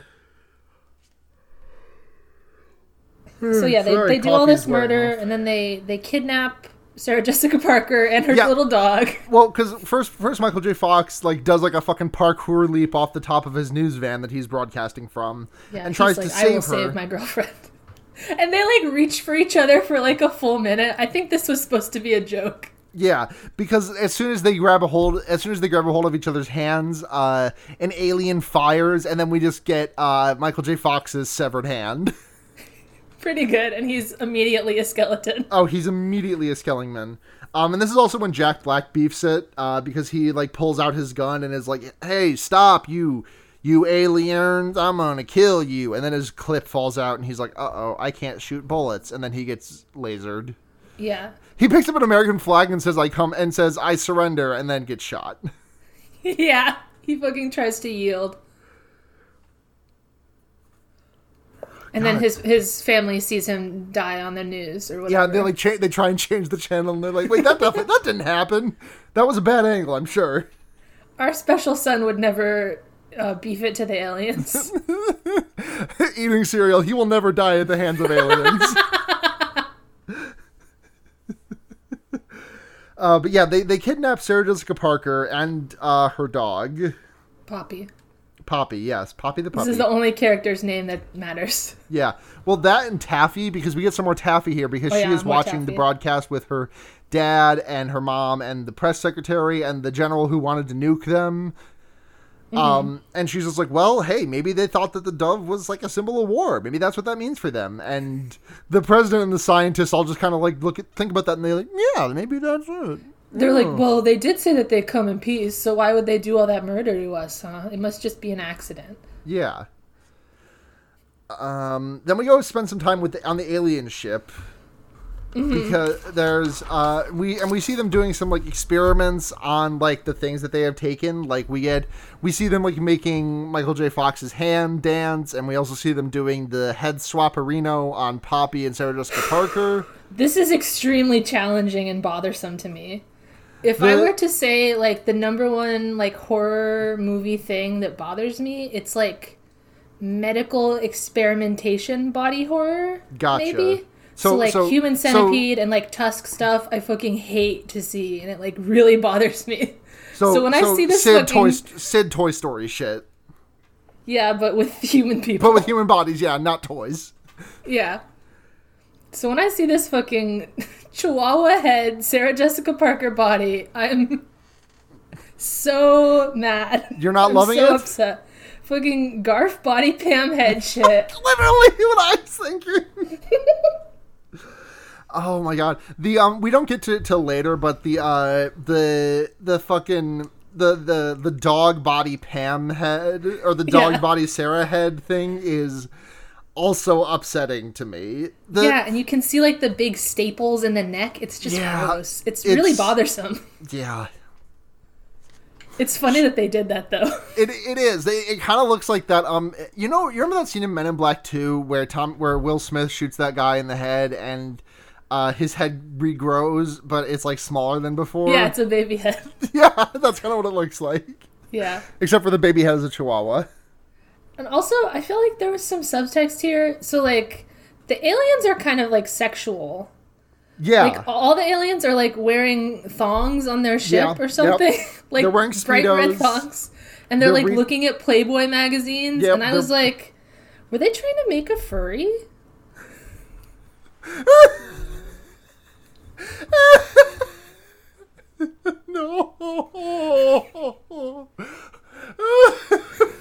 So yeah, they, sorry, they do all this murder, and then they they kidnap Sarah Jessica Parker and her Yeah. little dog. Well, because first, first Michael J. Fox like does like a fucking parkour leap off the top of his news van that he's broadcasting from, Yeah, and tries like, to I will save her. save my girlfriend. And they like reach for each other for like a full minute. I think this was supposed to be a joke. Yeah, because as soon as they grab a hold, as soon as they grab a hold of each other's hands, uh, an alien fires, and then we just get uh, Michael J. Fox's severed hand. Pretty good, and he's immediately a skeleton. Oh, he's immediately a skeleton. Um, and this is also when Jack Black beefs it, uh, because he like pulls out his gun and is like, "Hey, stop, you, you aliens! I'm gonna kill you!" And then his clip falls out, and he's like, "Uh oh, I can't shoot bullets." And then he gets lasered. Yeah. He picks up an American flag and says, "I come," and says, "I surrender," and then gets shot. yeah. He fucking tries to yield. And then his his family sees him die on the news or Yeah, they like cha- they try and change the channel, and they're like, "Wait, that definitely, that didn't happen. That was a bad angle, I'm sure." Our special son would never uh, beef it to the aliens. Eating cereal, he will never die at the hands of aliens. uh, but yeah, they they kidnap Sarah Jessica Parker and uh, her dog Poppy. Poppy, yes, Poppy the puppy. This is the only character's name that matters. Yeah. Well, that and Taffy, because we get some more Taffy here, because Oh, she yeah, is watching the broadcast with her dad and her mom and the press secretary and the general who wanted to nuke them. Mm-hmm. Um, and she's just like, well, hey, maybe they thought that the dove was like a symbol of war. Maybe that's what that means for them. And the president and the scientists all just kind of like look at, think about that, and they're like, yeah, maybe that's it. They're like, well, they did say that they come in peace, so why would they do all that murder to us, huh? It must just be an accident. Yeah. Um, then we go spend some time with the, on the alien ship because there's uh we and we see them doing some like experiments on like the things that they have taken. Like we get we see them like making Michael J. Fox's hand dance, and we also see them doing the head swapperino on Poppy and Sarah Jessica Parker. This is extremely challenging and bothersome to me. If I were to say like the number one like horror movie thing that bothers me, it's like medical experimentation body horror. Gotcha. Maybe. So, So- like so- human so- centipede and like tusk stuff, I fucking hate to see, and it like really bothers me. So, when I see this Sid fucking Toy Sid Toy Story shit, yeah, but with human people, but with human bodies, yeah, not toys. Yeah. So when I see this fucking Chihuahua head, Sarah Jessica Parker body, I'm so mad. You're not loving it? I'm loving so it? upset. Fucking Garf body Pam head shit. literally what I was thinking. oh my god. The um we don't get to it till later, but the uh the the fucking the the the dog body Pam head or the dog Yeah. body Sarah head thing is also upsetting to me. The, yeah, and you can see like the big staples in the neck. It's just Yeah, gross. It's, really bothersome. yeah. It's funny that they did that though. It, it is. They, it kind of looks like that. Um, you know, you remember that scene in Men in Black Two where Tom, where Will Smith shoots that guy in the head and uh, his head regrows, but it's like smaller than before. yeah, it's a baby head. yeah, that's kind of what it looks like. yeah. Except for the baby head is a Chihuahua. And also, I feel like there was some subtext here. So like the aliens are kind of like sexual. Yeah, Like all the aliens are like wearing thongs on their ship Yeah, or something. yep. like They're wearing bright red thongs. And they're, They're like re- looking at Playboy magazines. Yep, and I was like, were they trying to make a furry? no.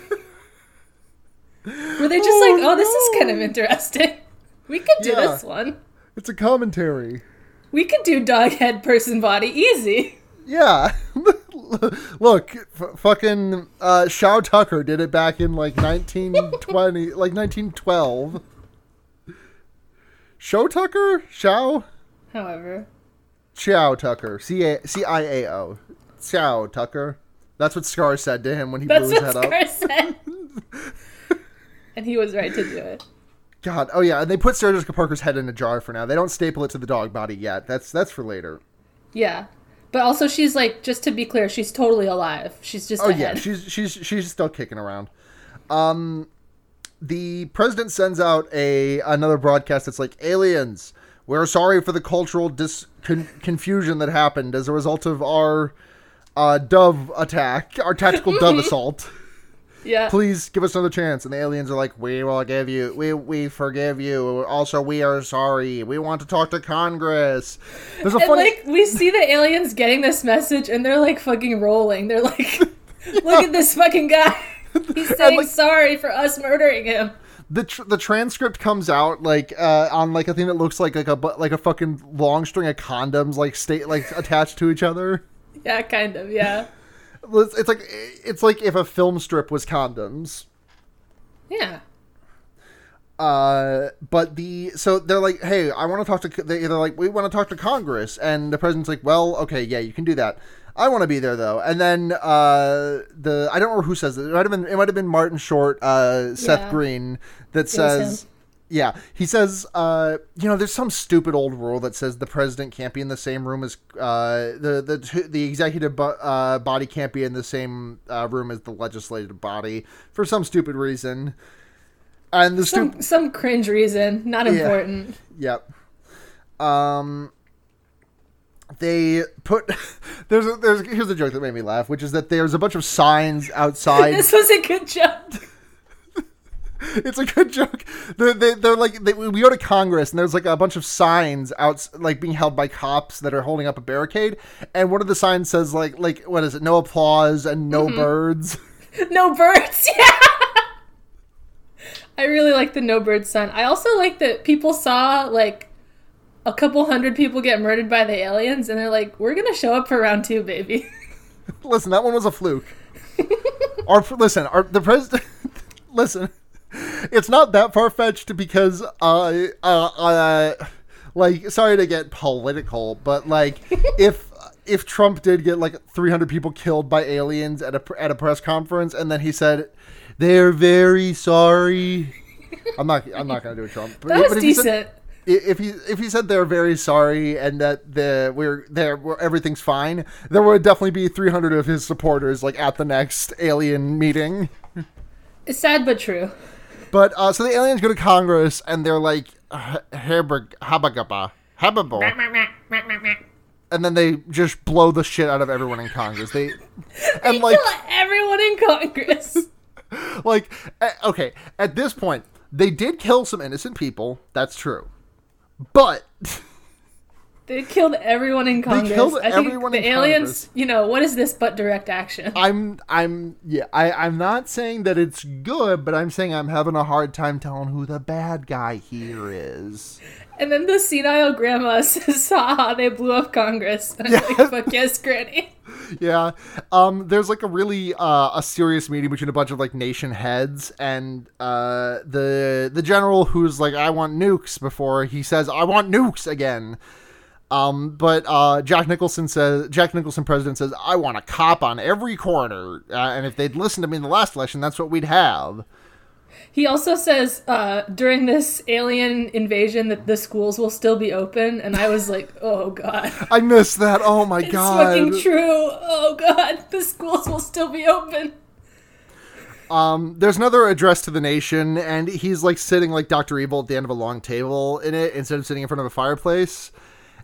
Were they just Oh, like, oh, this is kind of interesting. We could do Yeah. this one. it's a commentary. We could do dog head person body easy. Yeah. Look, f- fucking uh, Shao Tucker did it back in like 1920, like 1912. Show Tucker? Shao? However, Chow Tucker. C A C I A O. Chow Tucker. That's what Scar said to him when he that's blew his head up. Scar said. and he was right to do it. God. Oh yeah, and they put Sarah Jessica Parker's head in a jar for now. They don't staple it to the dog body yet. That's that's for later. Yeah. But also, she's like, just to be clear, she's totally alive. She's just Oh yeah, head. she's she's she's still kicking around. Um, the president sends out a another broadcast that's like aliens. We're sorry for the cultural dis- con- confusion that happened as a result of our uh, dove attack, our tactical dove assault. Yeah. Please give us another chance. And the aliens are like, "We will give you. We we forgive you. Also, we are sorry. We want to talk to Congress." There's a And funny. like we see the aliens getting this message and they're like fucking rolling. They're like, look at this fucking guy. He's saying like- sorry for us murdering him. the tr- the transcript comes out like uh, on like a thing that looks like like a like a fucking long string of condoms like state like attached to each other. Yeah, kind of. Yeah. It's, it's like it's like if a film strip was condoms. Yeah. Uh, but the so they're like, hey, I want to talk to. They, they're like, we want to talk to Congress, and the president's like, well, okay, yeah, you can do that. I want to be there though. And then uh, the I don't remember who says it. It might have been it might have been Martin Short, uh, Seth Yeah. Green that says. Yeah, he says, uh, you know, there's some stupid old rule that says the president can't be in the same room as uh, the the the executive bo- uh, body can't be in the same uh, room as the legislative body for some stupid reason. And the stupid Some some cringe reason, not important. Yep. Um they put there's a, there's here's a joke that made me laugh, which is that there's a bunch of signs outside. This was a good joke. it's a good joke. They're, they, they're like they, we go to Congress and there's like a bunch of signs out like being held by cops that are holding up a barricade, and one of the signs says like like what is it? No applause and no mm-hmm. birds. No birds. Yeah. I really like the no birds sign. I also like that people saw like a couple hundred people get murdered by the aliens, and they're like, "We're gonna show up for round two, baby." listen, that one was a fluke. our listen, our the president. listen, it's not that far fetched because uh, uh, uh, like sorry to get political, but like if if Trump did get like 300 people killed by aliens at a at a press conference, and then he said they're very sorry. I'm not. I'm not gonna do a Trump. But, That was but he said- decent. if he if he said they're very sorry and that the we're there we're, everything's fine, there would definitely be 300 of his supporters like at the next alien meeting. It's sad but true. But uh, so the aliens go to Congress and they're like Habagaba Hababo, and then they just blow the shit out of everyone in Congress. They and They like kill everyone in Congress. like eh, okay at this point they did kill some innocent people. That's true, but. they killed everyone in Congress. killed I think everyone the aliens. Congress. You know what is this but direct action? I'm I'm yeah, I, I'm not saying that it's good, but I'm saying I'm having a hard time telling who the bad guy here is. And then the senile grandma says, "Haha, they blew up Congress." And I'm Yeah. like, "Fuck yes, Granny." Yeah. Um there's like a really uh a serious meeting between a bunch of like nation heads and uh the the general who's like I want nukes before he says I want nukes again. Um, but uh, Jack Nicholson says Jack Nicholson president says I want a cop on every corner, uh, and if they'd listened to me in the last election, that's what we'd have. He also says uh, during this alien invasion that the schools will still be open, and I was like, "Oh God, I missed that. Oh my it's god! It's fucking true! Oh God, the schools will still be open." Um, there's another address to the nation, and he's like sitting like Doctor Evil at the end of a long table in it instead of sitting in front of a fireplace.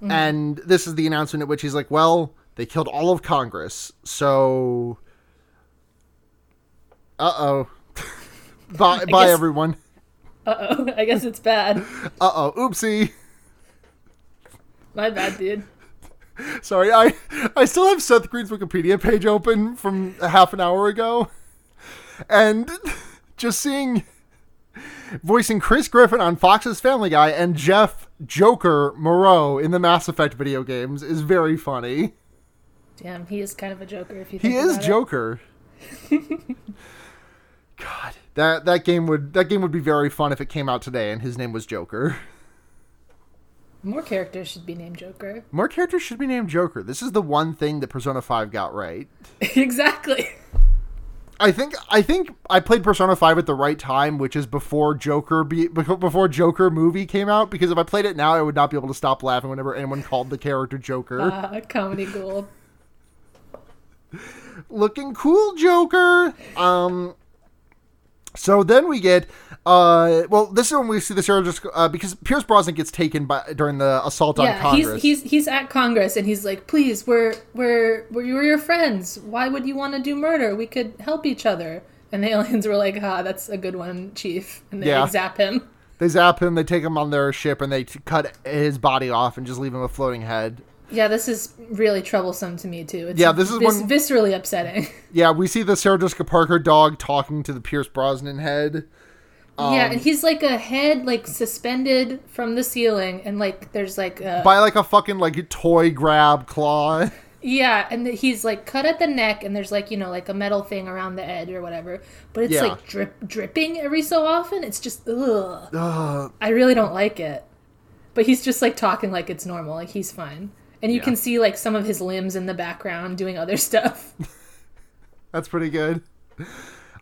And this is the announcement at which he's like, "Well, they killed all of Congress, so." Uh oh. bye, bye, guess- everyone. Uh oh, I guess it's bad. Uh oh. Oopsie. My bad, dude. Sorry, I I still have Seth Green's Wikipedia page open from a half an hour ago, and just seeing voicing Chris Griffin on Fox's Family Guy and Jeff Joker Moreau in the Mass Effect video games is very funny. Damn, he is kind of a joker. If you He is about it. Joker. God, that that game would that game would be very fun if it came out today and his name was Joker. More characters should be named Joker. More characters should be named Joker. This is the one thing that Persona 5 got right. exactly. I think I think I played Persona 5 at the right time, which is before Joker be, before Joker movie came out because if I played it now I would not be able to stop laughing whenever anyone called the character Joker. Uh, comedy gold. Looking cool Joker. Um so then we get uh well this is when we see the just uh, because Pierce Brosnan gets taken by during the assault on Congress. he's he's he's at Congress and he's like, "Please, we're we're we're your friends. Why would you want to do murder? We could help each other." And the aliens were like, "Ha, that's a good one, Chief." And they Yeah. zap him. they zap him, they take him on their ship and they t- cut his body off and just leave him a floating head. Yeah, this is really troublesome to me too. It's Yeah, this is vis- when- viscerally upsetting. Yeah, we see the Sarah Jessica Parker dog talking to the Pierce Brosnan head. yeah, Um, and he's like a head like suspended from the ceiling, and like there's like a by like a fucking like toy grab claw. yeah, and he's like cut at the neck, and there's like you know like a metal thing around the edge or whatever, but it's Yeah. like drip dripping every so often. It's just ugh. Ugh. I really don't like it. But he's just like talking like it's normal, like he's fine. And you Yeah. can see like some of his limbs in the background doing other stuff. That's pretty good.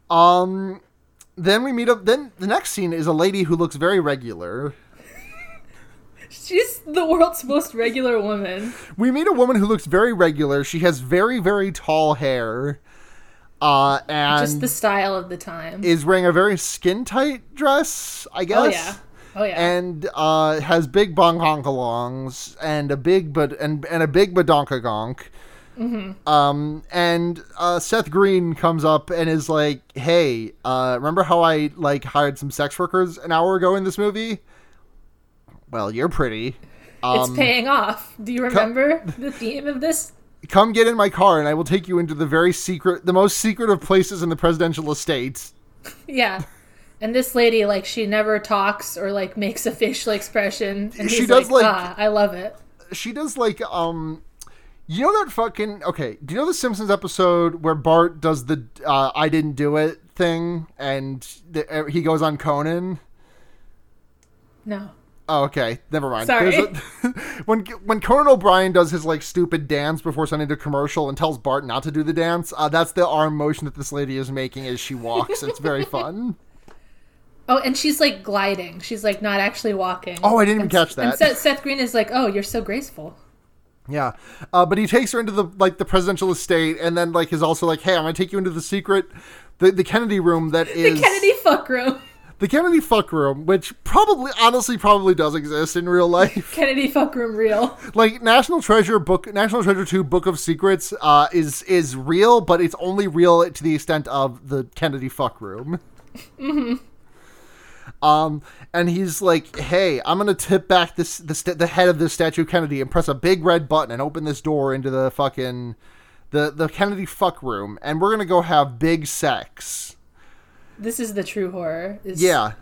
Um then we meet up then the next scene is a lady who looks very regular. She's the world's most regular woman. We meet a woman who looks very regular. She has very very tall hair. Uh and Just the style of the time. is wearing a very skin tight dress, I guess. Oh, yeah. Oh yeah. and uh, has big bong honkalongs and a big but and and a big badonkagonk. Mm-hmm. Um, and uh, Seth Green comes up and is like, "Hey, uh, remember how I like hired some sex workers an hour ago in this movie? Well, you're pretty. it's Um, paying off. Do you remember the theme of this? come get in my car, and I will take you into the very secret, the most secret of places in the presidential estate." Yeah. And this lady, like, she never talks or like makes a facial expression, and She does, like, like- "Ah, I love it." she does like um you know that fucking okay do you know the simpsons episode where bart does the uh, i didn't do it thing and the, uh, he goes on conan No. oh okay never mind Sorry. A- when when conan o'brien does his like stupid dance before sending to commercial and tells bart not to do the dance uh, that's the arm motion that this lady is making as she walks it's very fun Oh, and she's like gliding. She's like not actually walking. Oh, I didn't even And- catch And that. Seth, Seth Green is like, "Oh, you're so graceful." Yeah, uh, but he takes her into the like the presidential estate, and then like is also like, "Hey, I'm gonna take you into the secret, the the Kennedy room that is The Kennedy fuck room. the Kennedy fuck room, which probably, honestly, probably does exist in real life. Kennedy fuck room real. like National Treasure book, National Treasure Two Book of Secrets, uh, is is real, but it's only real to the extent of the Kennedy fuck room. Um, and he's like, "Hey, I'm gonna tip back this the st- the head of this statue of Kennedy and press a big red button and open this door into the fucking the the Kennedy fuck room, and we're gonna go have big sex." This is the true horror. Is Yeah,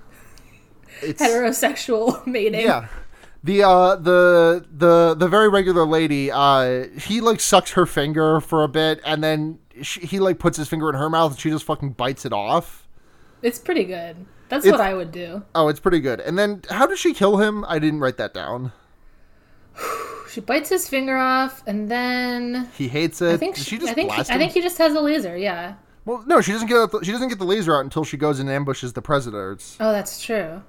it's Heterosexual mating. yeah. The uh the the the very regular lady uh he like sucks her finger for a bit and then she, he like puts his finger in her mouth and she just fucking bites it off. It's pretty good. That's It's- what I would do. Oh, it's pretty good. And then how does she kill him? I didn't write that down. She bites his finger off, and then He hates it. I think she, she just I think blast I think he just has a laser. Yeah. Well, no, she doesn't get the, she doesn't get the laser out until she goes and ambushes the presidents. Oh, that's true.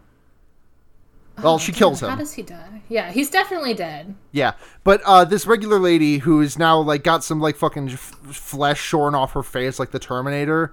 Well, she kills him. How does he die? Yeah, he's definitely dead. Yeah, but uh, this regular lady who is now like got some like fucking f- flesh shorn off her face, like the Terminator,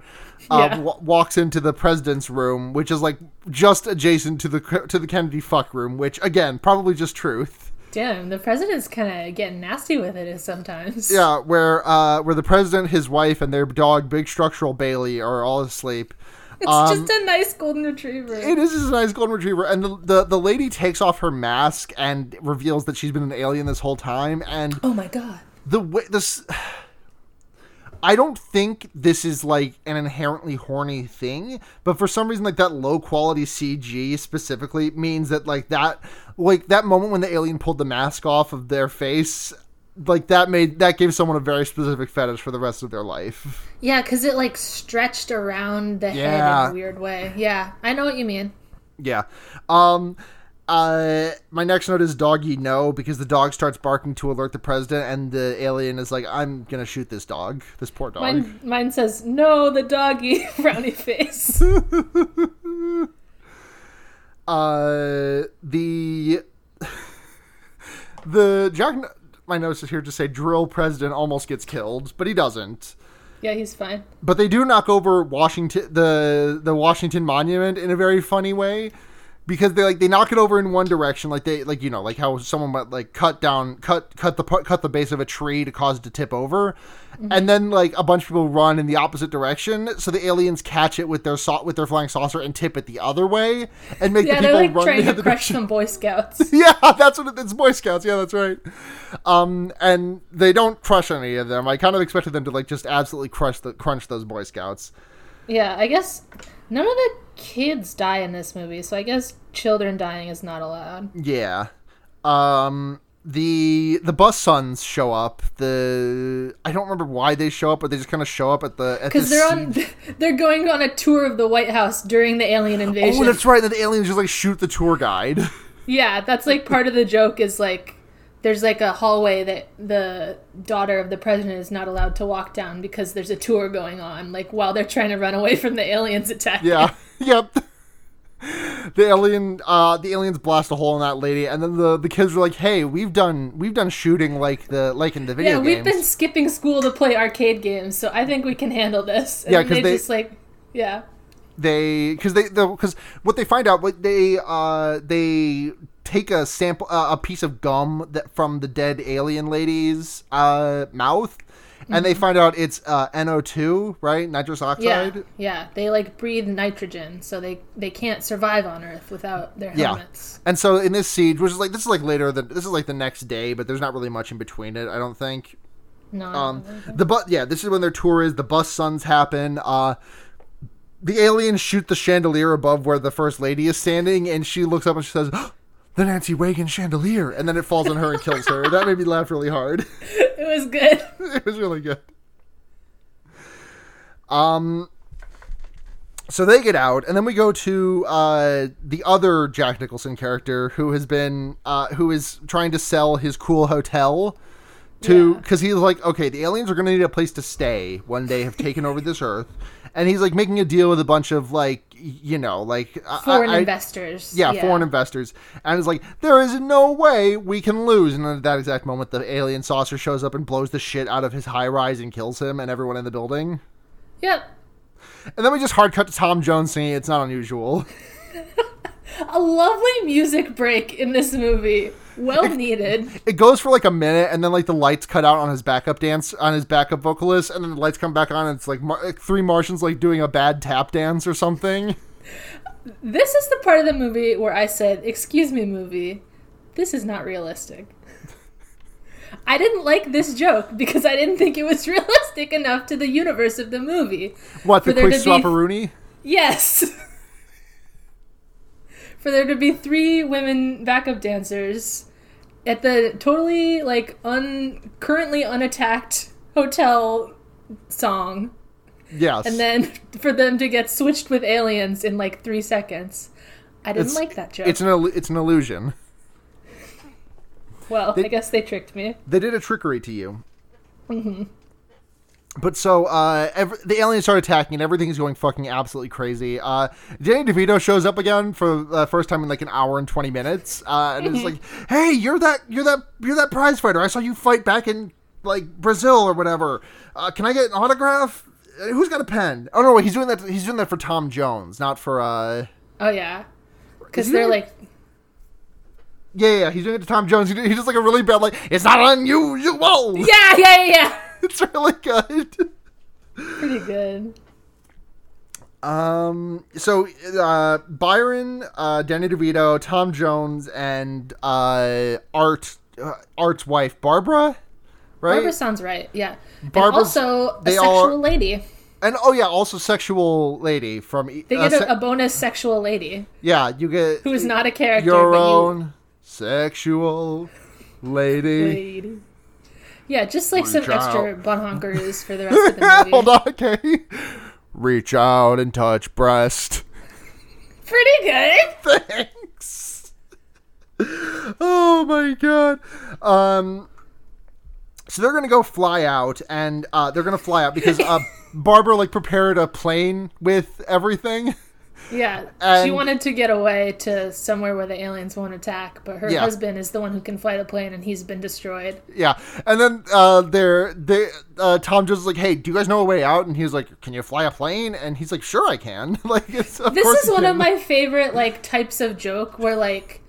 uh, Yeah. w- walks into the president's room, which is like just adjacent to the to the Kennedy fuck room, which again probably just truth. Damn, the president's kind of getting nasty with it sometimes. Yeah, where uh, where the president, his wife, and their dog, Big Structural Bailey, are all asleep. It's Um, just a nice golden retriever. It is just a nice golden retriever, and the, the the lady takes off her mask and reveals that she's been an alien this whole time, and oh my god. the way this I don't think this is like an inherently horny thing, but for some reason like that low quality CG specifically means that like that like that moment when the alien pulled the mask off of their face like that made that gave someone a very specific fetish for the rest of their life. Yeah, because it like stretched around the head in a weird way. Yeah, I know what you mean. Yeah. Um uh my next note is doggy no because the dog starts barking to alert the president and the alien is like I'm to shoot this dog, this poor dog. Mine, mine says no, the doggy frowny face. Uh, the the Jack. My notes is here to say drill president almost gets killed, but he doesn't. yeah, he's fine. But they do knock over Washington the the Washington Monument in a very funny way because they like they knock it over in one direction like they like you know like how someone might like cut down cut cut the cut the base of a tree to cause it to tip over Mm-hmm. and then like a bunch of people run in the opposite direction so the aliens catch it with their sau- with their flying saucer and tip it the other way and make Yeah, the people like run trying the to crush some Boy Scouts. yeah, that's what it, it's Boy Scouts. Yeah, that's right. Um, and they don't crush any of them. I kind of expected them to like just absolutely crush the crunch those Boy Scouts. yeah, I guess none of the kids die in this movie, so I guess children dying is not allowed. Yeah. Um, the the bus sons show up. The I don't remember why they show up, but they just kind of show up at the Because the they're on, they're going on a tour of the White House during the alien oh, invasion. Oh, that's right. And the aliens just like shoot the tour guide. Yeah, that's like part of the joke is like there's like a hallway that the daughter of the president is not allowed to walk down because there's a tour going on, like while they're trying to run away from the aliens attack. Yeah. yep. The alien, uh, the aliens blast a hole in that lady, and then the the kids were like, "Hey, we've done we've done shooting like the like in the video Yeah, we've been skipping school to play arcade games, so I think we can handle this. And Yeah, then 'cause they they- just like, yeah, they because they because what they find out what they uh they take a sample uh, a piece of gum that from the dead alien lady's uh mouth and they find out it's uh NO2 right nitrous oxide yeah. yeah. They like breathe nitrogen, so they they can't survive on Earth without their helmets. Yeah. and so in this siege which is like this is like later than this is like the next day but there's not really much in between it I don't think No, Um, the bus, yeah, this is when their tour is. The bus sons happen. Uh, the aliens shoot the chandelier above where the first lady is standing, and she looks up and she says, "The Nancy Reagan chandelier," and then it falls on her and kills her. That made me laugh really hard. it was good. it was really good. Um. So they get out, and then we go to uh, the other Jack Nicholson character who has been uh, who is trying to sell his cool hotel to Yeah. because he's like, okay, the aliens are going to need a place to stay when they have taken over this Earth, and he's like making a deal with a bunch of like you know like Foreign I- investors. yeah, foreign investors. And it's like, there is no way we can lose. And at that exact moment, the alien saucer shows up and blows the shit out of his high rise and kills him and everyone in the building. Yep. And then we just hard cut to Tom Jones singing It's Not Unusual. A lovely music break in this movie. Well needed. It goes for like a minute and then like the lights cut out on his backup dance, on his backup vocalist. And then the lights come back on and it's like, Mar- three Martians like doing a bad tap dance or something. This is the part of the movie where I said, "Excuse me, movie. This is not realistic." I didn't like this joke because I didn't think it was realistic enough to the universe of the movie. What, the quick to be- Yes. For there to be three women backup dancers at the totally like un currently unattacked hotel song Yes. and then for them to get switched with aliens in like 3 seconds. I didn't It's- like that joke. it's an, it's an illusion. well, I guess they tricked me. They did a trickery to you. Mm-hmm. But so uh, ev the aliens start attacking, and everything's going fucking absolutely crazy. Uh, Danny DeVito shows up again for the first time in like an hour and twenty minutes, uh, and it's like, "Hey, you're that you're that you're that prize fighter. I saw you fight back in like Brazil or whatever. Uh, can I get an autograph? Uh, Who's got a pen? Oh no, wait, he's doing that. He's doing that for Tom Jones, not for. uh Oh yeah. Cuz they're like Yeah, yeah, yeah, he's doing it to Tom Jones. He's just like a really bad like. It's not unusual. Yeah, yeah, yeah, yeah. It's really good. Pretty good. Um. So, uh, Byron, uh, Danny DeVito, Tom Jones, and uh, Art, uh, Art's wife, Barbara, right? Barbara sounds right. Yeah. And Barbara's- also a sexual all- lady. and oh yeah, also sexual lady from. They uh, get a, a bonus sexual lady yeah, you get who is not a character. your but you- own sexual lady. lady. Yeah, just like some out. extra bunhonkers for the rest of the movie. Hold on, okay. Reach out and touch breast. Pretty good. Thanks. oh my god. Um so they're gonna go fly out and uh they're gonna fly out because uh Barbara like prepared a plane with everything. Yeah, she wanted to get away to somewhere where the aliens won't attack, but her Yeah. husband is the one who can fly the plane, and he's been destroyed. Yeah. And then uh they're they uh Tom just like, Hey, do you guys know a way out? And he's like, Can you fly a plane? And he's like, Sure I can. like it's of This is one of my favorite like types of joke where like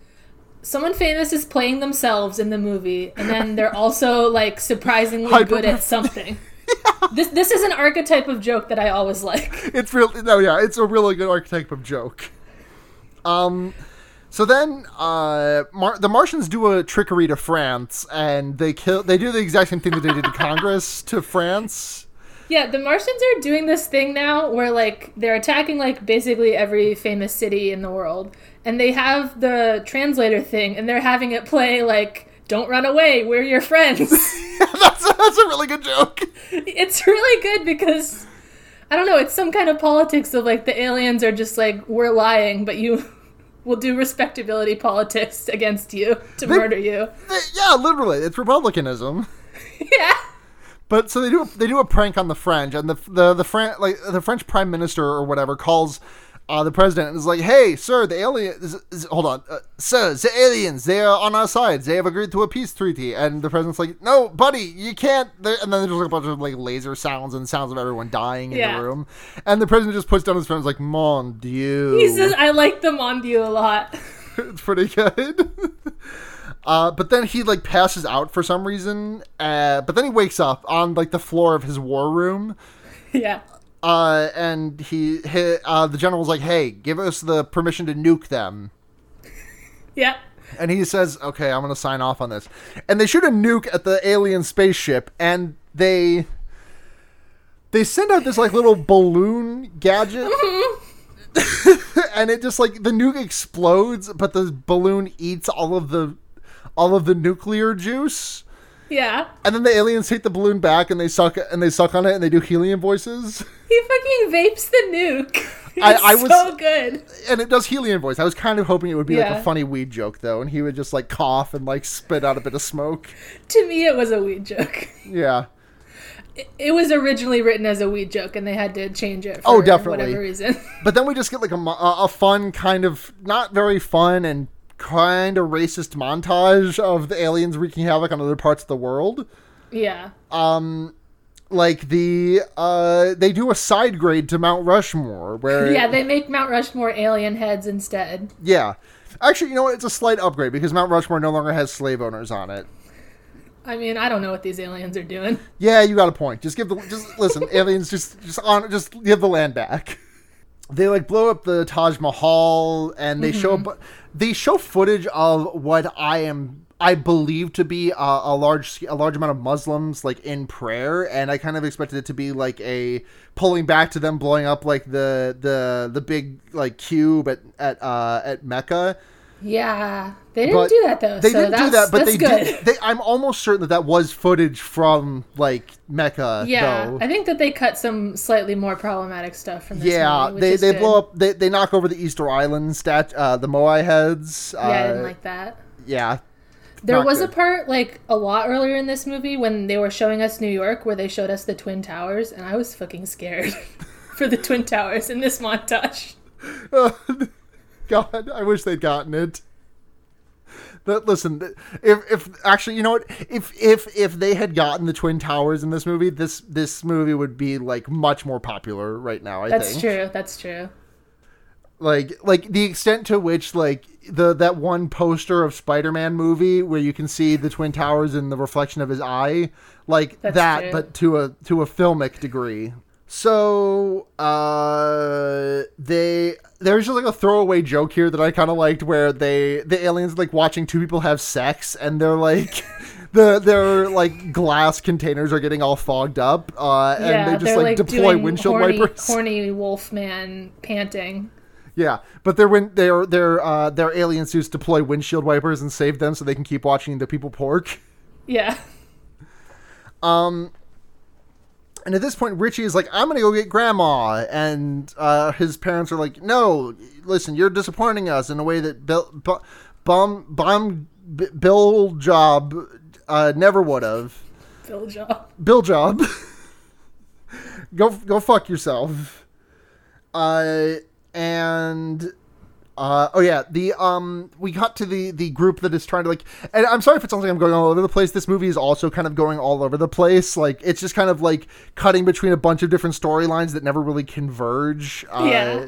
someone famous is playing themselves in the movie, and then they're also like surprisingly Hyper- good at something. This this is an archetype of joke that I always like. it's real no yeah it's a really good archetype of joke um so then uh Mar- the martians do a trickery to france and they kill they do the exact same thing that they did to congress to france Yeah, the Martians are doing this thing now where like they're attacking like basically every famous city in the world. And they have the translator thing and they're having it play like don't run away, we're your friends. that's, that's a really good joke it's really good because I don't know, it's some kind of politics of like the aliens are just like we're lying, but you will do respectability politics against you to murder you. They- yeah literally it's republicanism yeah. but so they do they do a prank on the french and the the the Fran- like the french prime minister or whatever calls uh, the president is like, "Hey, sir, the aliens. Hold on, uh, sir, the aliens. They are on our side. They have agreed to a peace treaty." And the president's like, "No, buddy, you can't." They're, and then there's like a bunch of like laser sounds and sounds of everyone dying in Yeah. the room. And the president just puts down his phone. and is like, "Mon Dieu." He says, "I like the Mon Dieu a lot." it's pretty good. Uh, but then he like passes out for some reason. Uh, but then he wakes up on like the floor of his war room. yeah. Uh, and he, he uh, the general's like, "Hey, give us the permission to nuke them." Yep. And he says, "Okay, I'm gonna sign off on this." And they shoot a nuke at the alien spaceship, and they they send out this like little balloon gadget, and it just like the nuke explodes, but the balloon eats all of the all of the nuclear juice. Yeah. And then the aliens take the balloon back, and they suck and they suck on it, and they do helium voices. He fucking vapes the nuke. I- I was- so good. and it does helium voice. I was kind of hoping it would be like a funny weed joke though, and he would just like cough and like spit out a bit of smoke. To me, it was a weed joke. Yeah. It, it was originally written as a weed joke, and they had to change it oh, for Oh, definitely. whatever reason. But then we just get like a, a a fun kind of not very fun and kind of racist montage of the aliens wreaking havoc on other parts of the world. yeah. Um, like the uh they do a side grade to Mount Rushmore where Yeah, they make Mount Rushmore alien heads instead. yeah. Actually, you know what? It's a slight upgrade because Mount Rushmore no longer has slave owners on it. I mean, I don't know what these aliens are doing. Yeah, you got a point. Just give the just listen, aliens just just on just give the land back. They like blow up the Taj Mahal and they show but they show footage of what I am I believe to be a, a large a large amount of Muslims like in prayer and I kind of expected it to be like a pulling back to them blowing up like the the the big like cube at at uh at Mecca. Yeah, they didn't But do that though. They so didn't do that, but they good. did. They, I'm almost certain that that was footage from like Mecca. Yeah, though. I think that they cut some slightly more problematic stuff from this Yeah, movie, they they good. blow up. They, they knock over the Easter Island stat, uh, the Moai heads. Yeah, I didn't uh, like that. Yeah, There was good. a part like a lot earlier in this movie when they were showing us New York, where they showed us the Twin Towers, and I was fucking scared for the Twin Towers in this montage. God, I wish they'd gotten it. But listen, if if actually, you know what? If if if they had gotten the Twin Towers in this movie, this this movie would be like much more popular right now. I That's think. true. That's true. like like the extent to which like the that one poster of Spider-Man movie where you can see the twin towers in the reflection of his eye like That's that true. but to a to a filmic degree so uh they there's just like a throwaway joke here that I kind of liked where they the aliens like watching two people have sex and they're like the their like glass containers are getting all fogged up uh and yeah, they just like, like deploy windshield horny, wipers horny wolf man panting. Yeah, but their win- their their uh, their alien suits deploy windshield wipers and save them so they can keep watching the people pork. Yeah, And at this point, Richie is like, "I'm gonna go get Grandma," and uh, his parents are like, "No, listen, you're disappointing us in a way that Bill, Bum Bum B- Bill Job uh, never would have." Bill Job. Bill Job, go go fuck yourself. Uh, and uh, oh yeah, the um, we got to the the group that is trying to like, and I'm sorry if it sounds like I'm going all over the place. This movie is also kind of going all over the place. Like it's just kind of like cutting between a bunch of different storylines that never really converge. Uh, Yeah.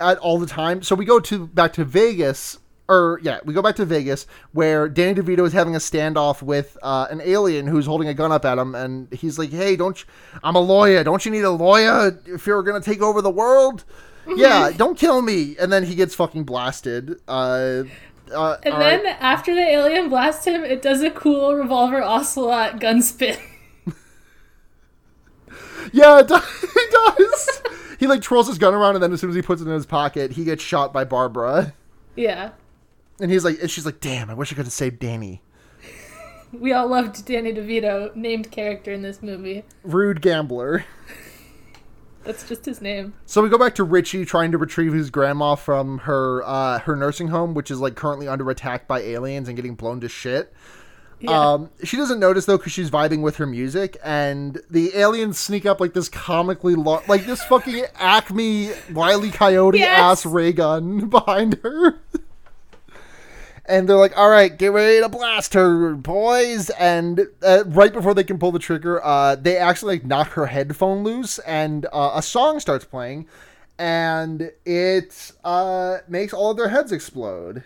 At all the time. So we go to back to Vegas. Or yeah, we go back to Vegas where Danny DeVito is having a standoff with uh, an alien who's holding a gun up at him, and he's like, "Hey, don't you, I'm a lawyer. Don't you need a lawyer if you're gonna take over the world? Yeah, don't kill me." And then he gets fucking blasted. Uh, uh, And then right. after the alien blasts him, it does a cool revolver ocelot gun spin. yeah, it does. He does. he like twirls his gun around, and then as soon as he puts it in his pocket, he gets shot by Barbara. yeah, And he's like, and she's like, "Damn, I wish I could have saved Danny." we all loved Danny DeVito, named character in this movie. Rude gambler. That's just his name. So we go back to Richie trying to retrieve his grandma from her uh, her nursing home, which is like currently under attack by aliens and getting blown to shit. Yeah. Um, she doesn't notice though because she's vibing with her music, and the aliens sneak up like this comically lo- like this fucking Acme Wiley Coyote Yes. ass ray gun behind her. And they're like, "All right, get ready to blast her, boys!" And uh, right before they can pull the trigger, uh, they actually like knock her headphone loose, and uh, a song starts playing, and it uh, makes all of their heads explode.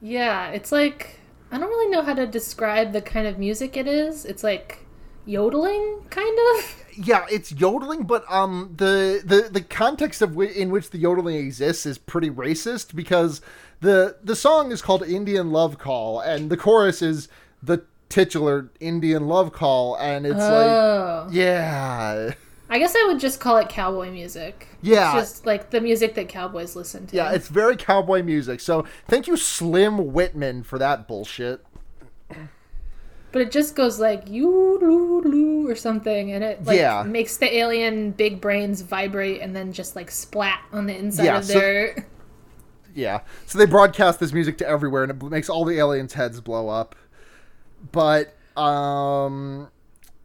Yeah, it's like I don't really know how to describe the kind of music it is. It's like yodeling, kind of. Yeah, it's yodeling, but um, the the the context of w- in which the yodeling exists is pretty racist because the the song is called Indian Love Call, and the chorus is the titular Indian Love Call, and it's oh. like, oh, yeah, I guess I would just call it cowboy music. Yeah. it's just like the music that cowboys listen to. yeah, it's very cowboy music. So thank you, Slim Whitman, for that bullshit. but it just goes like you loo loo or something, and it like Yeah. makes the alien big brains vibrate and then just like splat on the inside Yeah, of so- their. Yeah. So they broadcast this music to everywhere and it makes all the aliens' heads blow up. But um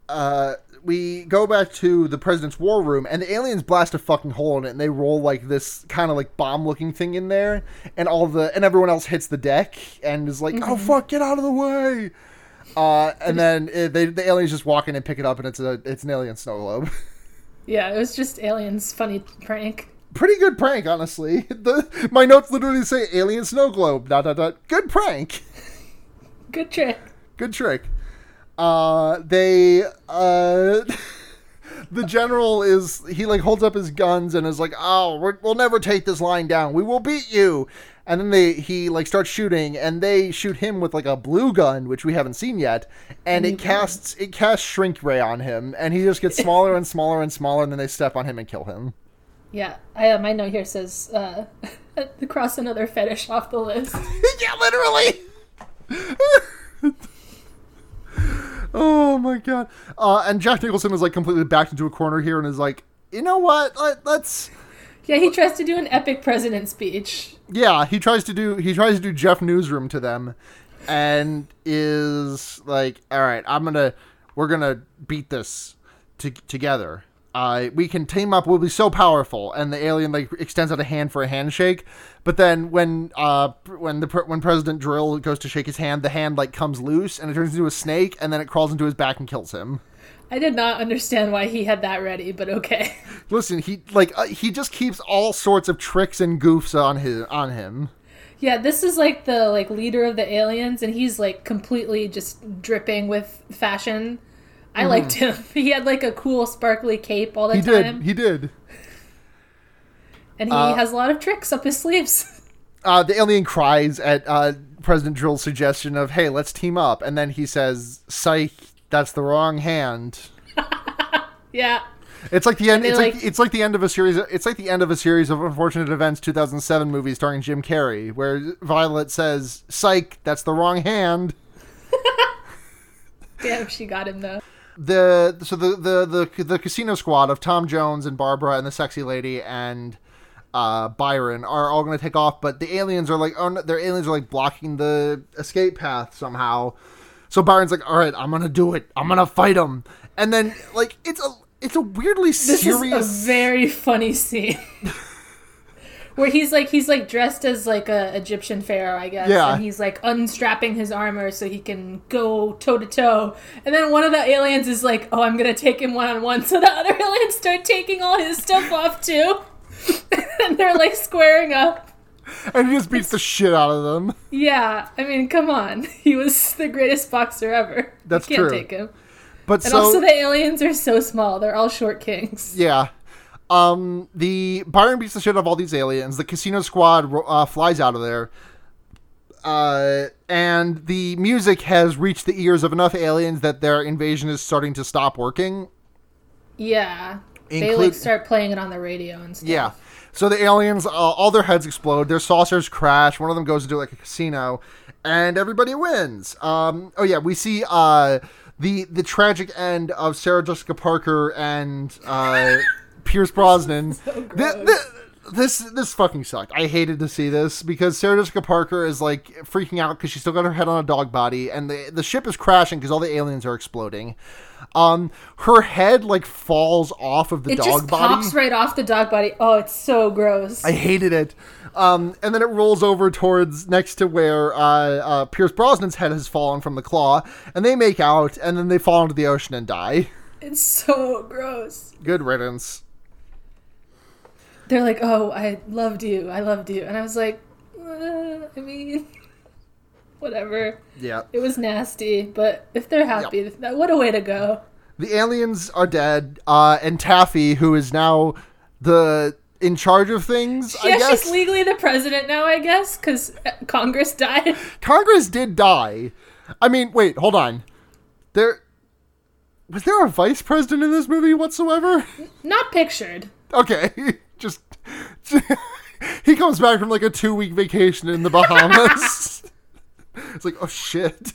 uh we go back to the president's war room and the aliens blast a fucking hole in it and they roll like this kind of like bomb looking thing in there and all the and everyone else hits the deck and is like oh fuck get out of the way uh and then uh, they the aliens just walk in and pick it up and it's a it's an alien snow globe Yeah, it was just aliens funny prank. Pretty good prank honestly the my notes literally say alien snow globe dot dot dot good prank Good trick. good trick. Uh, they uh, the general is he like holds up his guns and is like, "Oh, we're, we'll never take this line down. We will beat you." And then they he like starts shooting, and they shoot him with like a blue gun, which we haven't seen yet, and it casts it casts shrink ray on him, and he just gets smaller and smaller and smaller, and then they step on him and kill him. Yeah, I, uh, my note here says uh, cross another fetish off the list. yeah, literally. oh my god! Uh, and Jack Nicholson is like completely backed into a corner here and is like, you know what? Let, let's. Yeah, he tries to do an epic president speech. Yeah, he tries to do he tries to do Jeff Newsroom to them, and is like, all right, I'm gonna we're gonna beat this to, together. Uh, we can team up. We'll be so powerful. And the alien like extends out a hand for a handshake, but then when uh when the when President Drill goes to shake his hand, the hand like comes loose and it turns into a snake, and then it crawls into his back and kills him. I did not understand why he had that ready, but okay. Listen, he like uh, he just keeps all sorts of tricks and goofs on his on him. Yeah, this is like the like leader of the aliens, and he's like completely just dripping with fashion. I liked him. He had like a cool sparkly cape all the Mm-hmm. He time, did. He did. and he Uh, has a lot of tricks up his sleeves. uh, the alien cries at uh, President Drill's suggestion of, "Hey, let's team up," and then he says, "Psych, that's the wrong hand." yeah, It's like the end. It's like, like- it's like the end of a series. It's like the end of a series of unfortunate events. 2007 movie starring Jim Carrey, where Violet says, "Psych, that's the wrong hand." damn, she got him though. The so the the the the casino squad of Tom Jones and Barbara and the sexy lady and uh, Byron are all going to take off, but the aliens are like, oh, no, their aliens are like blocking the escape path somehow. So Byron's like, all right, I'm gonna do it. I'm gonna fight them, and then like it's a it's a weirdly This serious. is a very funny scene. Where he's like he's like dressed as like a Egyptian pharaoh, I guess. Yeah. And he's like unstrapping his armor so he can go toe to toe. And then one of the aliens is like, "Oh, I'm gonna take him one on one." So the other aliens start taking all his stuff off too, and they're like squaring up. and he just beats the shit out of them. Yeah, I mean, come on, he was the greatest boxer ever. That's you can't true. take him. But And so also, the aliens are so small; they're all short kings. Yeah. Um, the Byron beats the shit out of all these aliens. The casino squad uh, flies out of there. Uh, and the music has reached the ears of enough aliens that their invasion is starting to stop working. Yeah, they like start playing it on the radio and stuff. Yeah. So the aliens, uh, all their heads explode. Their saucers crash. One of them goes into like a casino, and everybody wins. Um, oh yeah, we see uh, the the tragic end of Sarah Jessica Parker and uh, Pierce Brosnan. The- the- this this fucking sucked. I hated to see this because Sarah Jessica Parker is like freaking out because she's still got her head on a dog body, and the the ship is crashing because all the aliens are exploding. Um, her head like falls off of the dog body. It dog just body. pops right off the dog body. Oh, it's so gross. I hated it. Um, and then it rolls over towards next to where uh, uh, Pierce Brosnan's head has fallen from the claw, and they make out, and then they fall into the ocean and die. It's so gross. Good riddance. They're like, "Oh, I loved you. I loved you," and I was like, uh, "I mean, whatever." Yeah. It was nasty, but if they're happy, that what a way to go. The aliens are dead, uh, and Taffy, who is now the in charge of things, I Yeah, guess. she's legally the president now, I guess, because Congress died. Congress did die. I mean, wait, hold on. There was there a vice president in this movie whatsoever? Not pictured. Okay, just he comes back from like a two week vacation in the Bahamas. it's like, oh shit.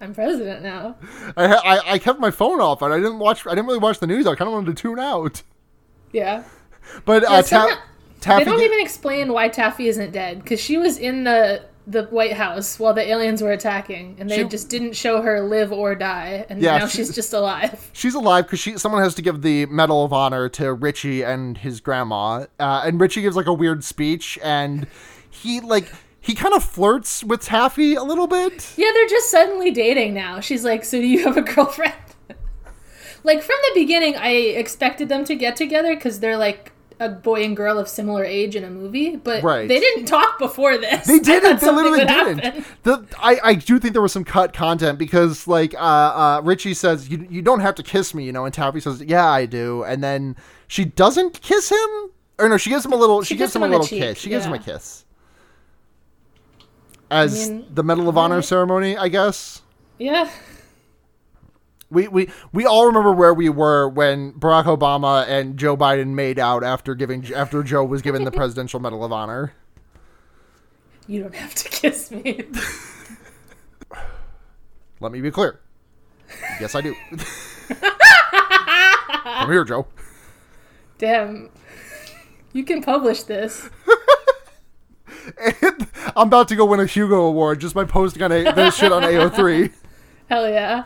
I'm president now. I, I I kept my phone off and I didn't watch. I didn't really watch the news. I kind of wanted to tune out. Yeah. But uh, Yeah, Ta- Taffy. They don't did- even explain why Taffy isn't dead because she was in the the White House while the aliens were attacking, and they She- just didn't show her live or die, and Yeah, now she- she's just alive. She's alive because she someone has to give the Medal of Honor to Richie and his grandma, uh, and Richie gives like a weird speech, and he like he kind of flirts with Taffy a little bit. Yeah, they're just suddenly dating now. She's like, "So do you have a girlfriend?" like from the beginning, I expected them to get together because they're like a boy and girl of similar age in a movie, but Right. they didn't talk before this. They didn't. They literally didn't. The I, I do think there was some cut content because like uh, uh, Richie says you you don't have to kiss me, you know, and Taffy says yeah I do, and then she doesn't kiss him, or no, she gives him a little. She, She gives him him a little kiss. She gives him a kiss. As mean, the Medal of Honor alright. ceremony, I guess. Yeah. We, we we all remember where we were when Barack Obama and Joe Biden made out after giving after Joe was given the Presidential Medal of Honor. You don't have to kiss me. Let me be clear. Yes, I do. Come here, Joe. Damn. You can publish this. I'm about to go win a Hugo Award just by posting on a, this shit on AO3. Hell yeah.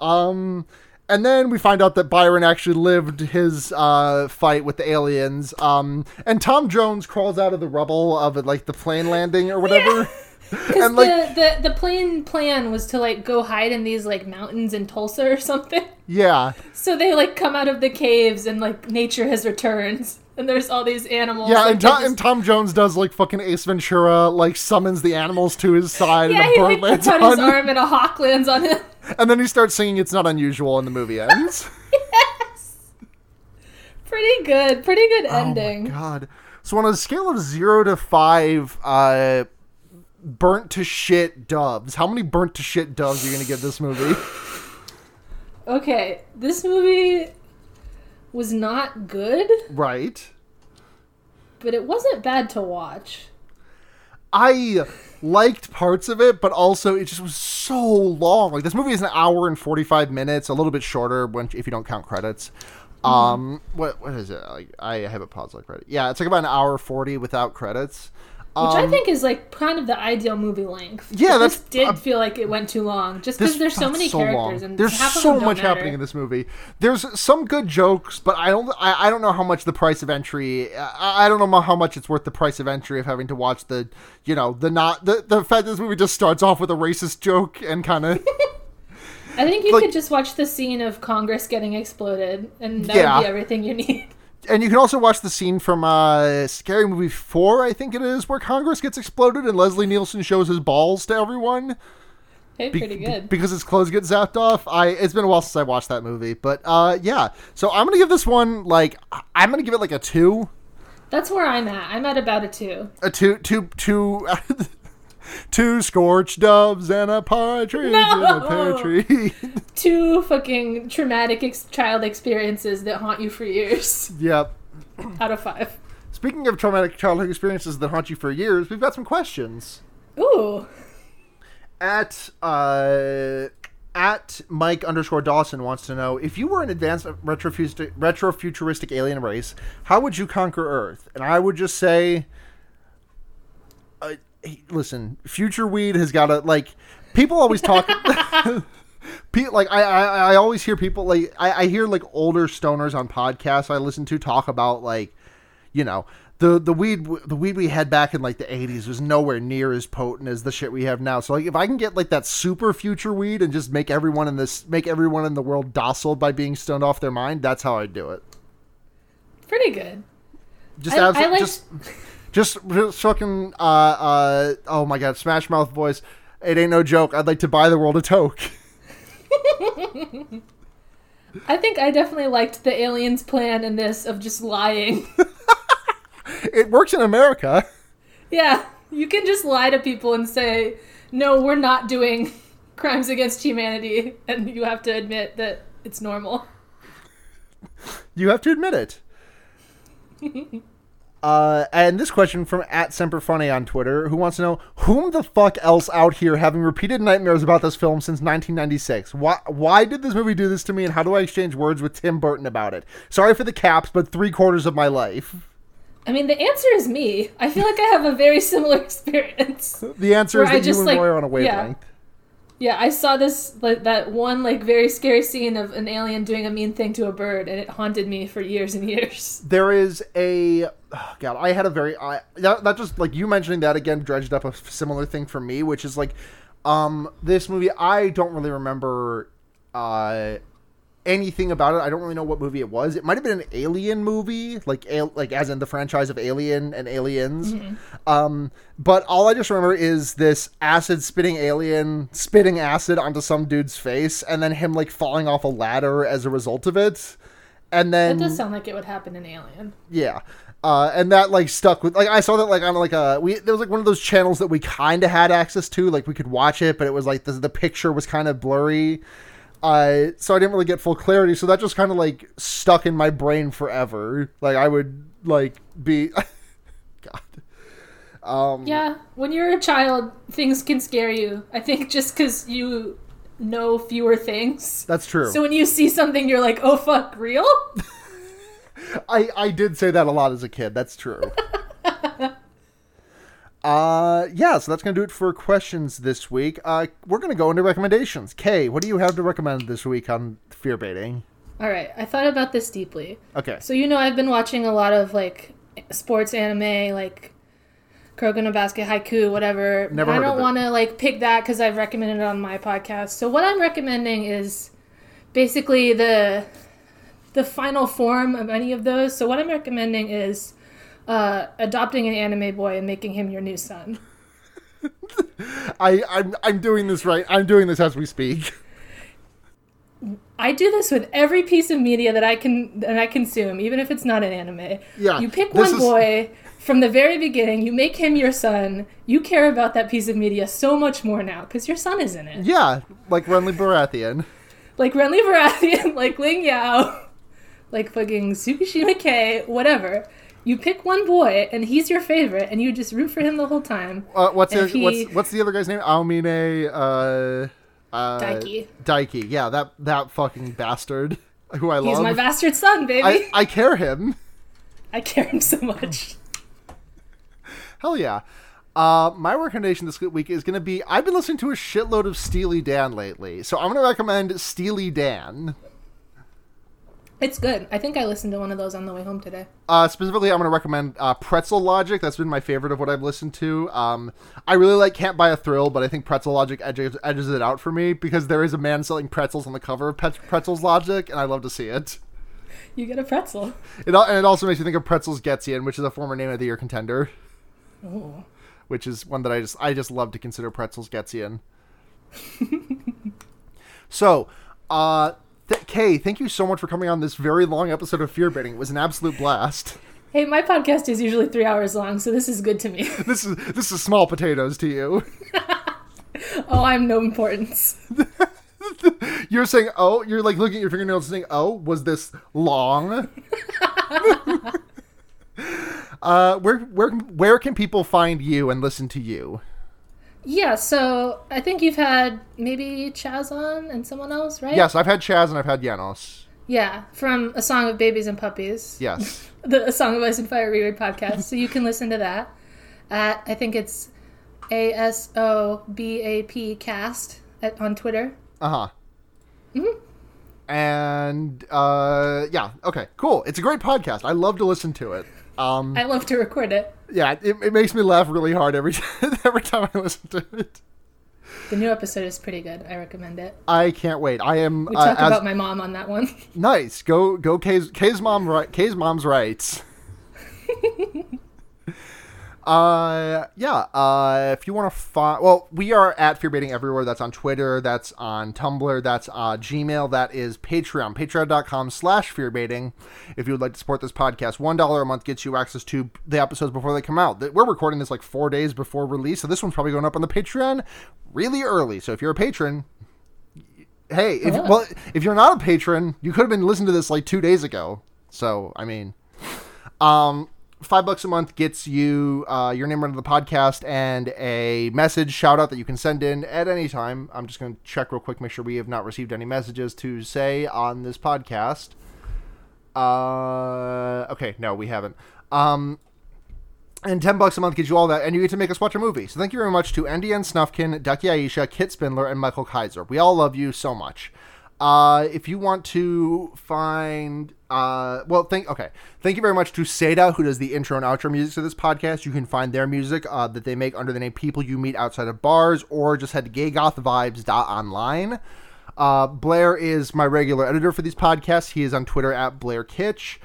Um, and then we find out that Byron actually lived his uh, fight with the aliens. Um, and Tom Jones crawls out of the rubble of it, like the plane landing or whatever. Because And, like- the, the, the plane plan was to like go hide in these like mountains in Tulsa or something. Yeah, So they like come out of the caves and like nature has returned. And there's all these animals. yeah. like, And, Tom, just- and Tom Jones does like fucking Ace Ventura, like summons the animals to his side, yeah, and he a bird like, lands puts on his arm and a hawk lands on him. And then he starts singing "It's Not Unusual," and the movie ends. Yes, pretty good. Pretty good ending. Oh my ending. god. So on a scale of zero to five, uh, burnt to shit doves, how many burnt to shit doves are you gonna give this movie? Okay, this movie was not good, right. but it wasn't bad to watch. I liked parts of it, but also it just was so long. Like this movie is an hour and forty five minutes, a little bit shorter when if you don't count credits. Um, what what is it? Like I have it paused like credit. Yeah, it's like about an hour forty without credits. Which I think is like kind of the ideal movie length. Um, Yeah, But this did uh, feel like it went too long, just because there's so many so characters long. and there's so much matter. happening in this movie. There's some good jokes, but I don't I, I don't know how much the price of entry. I, I don't know how much it's worth the price of entry of having to watch the you know the not the the fact that this movie just starts off with a racist joke and kind of I think you like- could just watch the scene of Congress getting exploded, and that Yeah. would be everything you need. And you can also watch the scene from uh Scary Movie Four, I think it is, where Congress gets exploded and Leslie Nielsen shows his balls to everyone. Hey, pretty good. because his clothes get zapped off. I it's been a while since I watched that movie, but uh yeah. So I'm gonna give this one like I'm gonna give it like a two. That's where I'm at. I'm at about a two. a two two two two scorched doves and a partridge in a pear No! tree. Two fucking traumatic ex- child experiences that haunt you for years. yep. out of five. Speaking of traumatic childhood experiences that haunt you for years, we've got some questions. Ooh. At uh at Mike underscore Dawson wants to know if you were an advanced retrofuturistic, retrofuturistic alien race, how would you conquer Earth? And I would just say, listen, future weed has got to like. People always talk. Like I, I, I always hear people like I, I hear like older stoners on podcasts I listen to talk about like, you know, the the weed the weed we had back in like the 80s was nowhere near as potent as the shit we have now. So like if I can get like that super future weed and just make everyone in this make everyone in the world docile by being stoned off their mind, that's how I do it. Pretty good. Just I- abs- I like- just just just fucking uh uh oh my god, Smash Mouth voice. It ain't no joke. I'd like to buy the world a toke. I think I definitely liked the aliens' plan in this of just lying. It works in America. yeah, you can just lie to people and say, "No, we're not doing crimes against humanity," and you have to admit that it's normal. You have to admit it. Uh, and this question from at Semper Funny on Twitter, who wants to know whom the fuck else out here having repeated nightmares about this film since 1996? Why why did this movie do this to me, and how do I exchange words with Tim Burton about it? Sorry for the caps, but three quarters of my life. I mean, the answer is me. I feel like I have a very similar experience. The answer is Where I that you just, and like- Roy are on a wavelength. Yeah, I saw this like that one like very scary scene of an alien doing a mean thing to a bird, and it haunted me for years and years. There is a oh, God. I had a very I that, that just like you mentioning that again dredged up a similar thing for me, which is like, um, this movie. I don't really remember uh anything about it. I don't really know what movie it was. It might have been an Alien movie, like al- like as in the franchise of Alien and Aliens. Um, but all I just remember is this acid spitting alien spitting acid onto some dude's face, and then him like falling off a ladder as a result of it. And then That does sound like it would happen in Alien. yeah. Uh, and that like stuck with like I saw that like on like a we there was like one of those channels that we kind of had access to like we could watch it but it was like the the picture was kind of blurry. Uh, so I didn't really get full clarity. So that just kind of like stuck in my brain forever. Like I would like be, God. Um, Yeah, when you're a child, things can scare you. I think just because you know fewer things. that's true. So when you see something, you're like, "Oh fuck, real?" I I did say that a lot as a kid. That's true. uh yeah, so that's gonna do it for questions this week. Uh, we're gonna go into recommendations. Kay, what do you have to recommend this week on fear baiting? All right, I thought about this deeply. Okay. So you know, I've been watching a lot of like sports anime, like Kuroko no Basket, Haikyuu, whatever. Never I don't want to like pick that because I've recommended it on my podcast. So what I'm recommending is basically the the final form of any of those. So what I'm recommending is uh, adopting an anime boy and making him your new son. I I'm I'm doing this right. I'm doing this as we speak. I do this with every piece of media that I can that I consume, even if it's not an anime. Yeah, You pick one is- boy from the very beginning, you make him your son, you care about that piece of media so much more now, because your son is in it. Yeah, like Renly Baratheon. Like Renly Baratheon, like Ling Yao, like fucking Tsukishima Kei, whatever. You pick one boy and he's your favorite and you just root for him the whole time. Uh, what's he- what's what's the other guy's name? Aomine uh uh Daiki. Daiki. Yeah, that that fucking bastard who I He's love. He's my bastard son, baby. I I care him. I care him so much. Hell yeah. Uh, my recommendation this week is going to be I've been listening to a shitload of Steely Dan lately. So I'm going to recommend Steely Dan. It's good. I think I listened to one of those on the way home today. Uh, specifically, I'm going to recommend uh, Pretzel Logic. That's been my favorite of what I've listened to. Um, I really like Can't Buy a Thrill, but I think Pretzel Logic edges, edges it out for me because there is a man selling pretzels on the cover of Pet- Pretzels Logic, and I love to see it. You get a pretzel. It and it also makes me think of Pretzels Getzian, which is a former name of the year contender, Oh. which is one that I just I just love to consider Pretzels Getzian. so, uh, Kay, thank you so much for coming on this very long episode of Fear Baiting. It was an absolute blast. Hey, my podcast is usually three hours long, so this is good to me. This is this is small potatoes to you. oh, I'm no importance. You're saying, oh, you're like looking at your fingernails and saying, oh, was this long? uh, where where where can people find you and listen to you? Yeah, so I think you've had maybe Chaz on and someone else, right? Yes, I've had Chaz and I've had Janos. Yeah, from A Song of Babies and Puppies. Yes. the A Song of Ice and Fire reread podcast. so you can listen to that at, I think it's A S O B A P cast at, on Twitter. Uh huh. And uh, yeah, okay, cool. It's a great podcast. I love to listen to it. Um, I love to record it. yeah, it, it makes me laugh really hard every every time I listen to it. The new episode is pretty good. I recommend it. I can't wait. I am We uh, talk as- about my mom on that one. nice. Go go. Kay's Kay's mom right. Kay's mom's rights. Uh yeah. Uh, if you want to find, well, we are at Fear Baiting everywhere. That's on Twitter. That's on Tumblr. That's uh, Gmail. That is Patreon. Patreon.com/slash Fear Baiting. If you would like to support this podcast, one dollar a month gets you access to the episodes before they come out. We're recording this like four days before release, so this one's probably going up on the Patreon really early. So if you're a patron, hey, if, Oh. well, if you're not a patron, you could have been listening to this like two days ago. So I mean, um, five bucks a month gets you uh, your name under the podcast and a message shout out that you can send in at any time. I'm just going to check real quick, make sure we have not received any messages to say on this podcast. Uh, okay, no, we haven't. Um, and 10 bucks a month gets you all that, and you get to make us watch a movie. So thank you very much to NDN Snufkin, Ducky Aisha, Kit Spindler, and Michael Kaiser. We all love you so much. Uh, if you want to find, uh, well, thank, okay. Thank you very much to Seda, who does the intro and outro music to this podcast. You can find their music, uh, that they make under the name People You Meet Outside of Bars, or just head to gaygothvibes.online. Uh, Blair is my regular editor for these podcasts. He is on Twitter at Blair Kitch.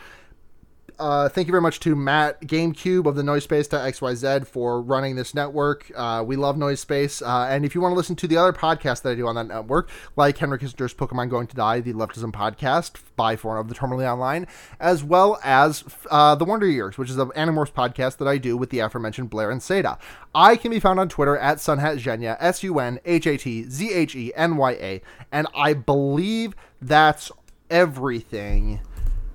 Uh, thank you very much to Matt GameCube of the NoiseSpace.xyz for running this network. Uh, we love NoiseSpace. Uh, and if you want to listen to the other podcasts that I do on that network, like Henry Kissinger's Pokemon Going to Die, the Leftism podcast by Four of the Terminally Online, as well as uh, the Wonder Years, which is an Animorphs podcast that I do with the aforementioned Blair and Seda. I can be found on Twitter at SunhatZhenya, S U N H A T Z H E N Y A. And I believe that's everything.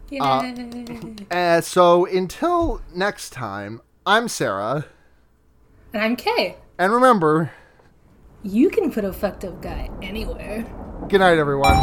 Yay. Uh, so until next time, I'm Sarah, and I'm Kay. and remember, You can put a fucked up guy anywhere. good night, everyone.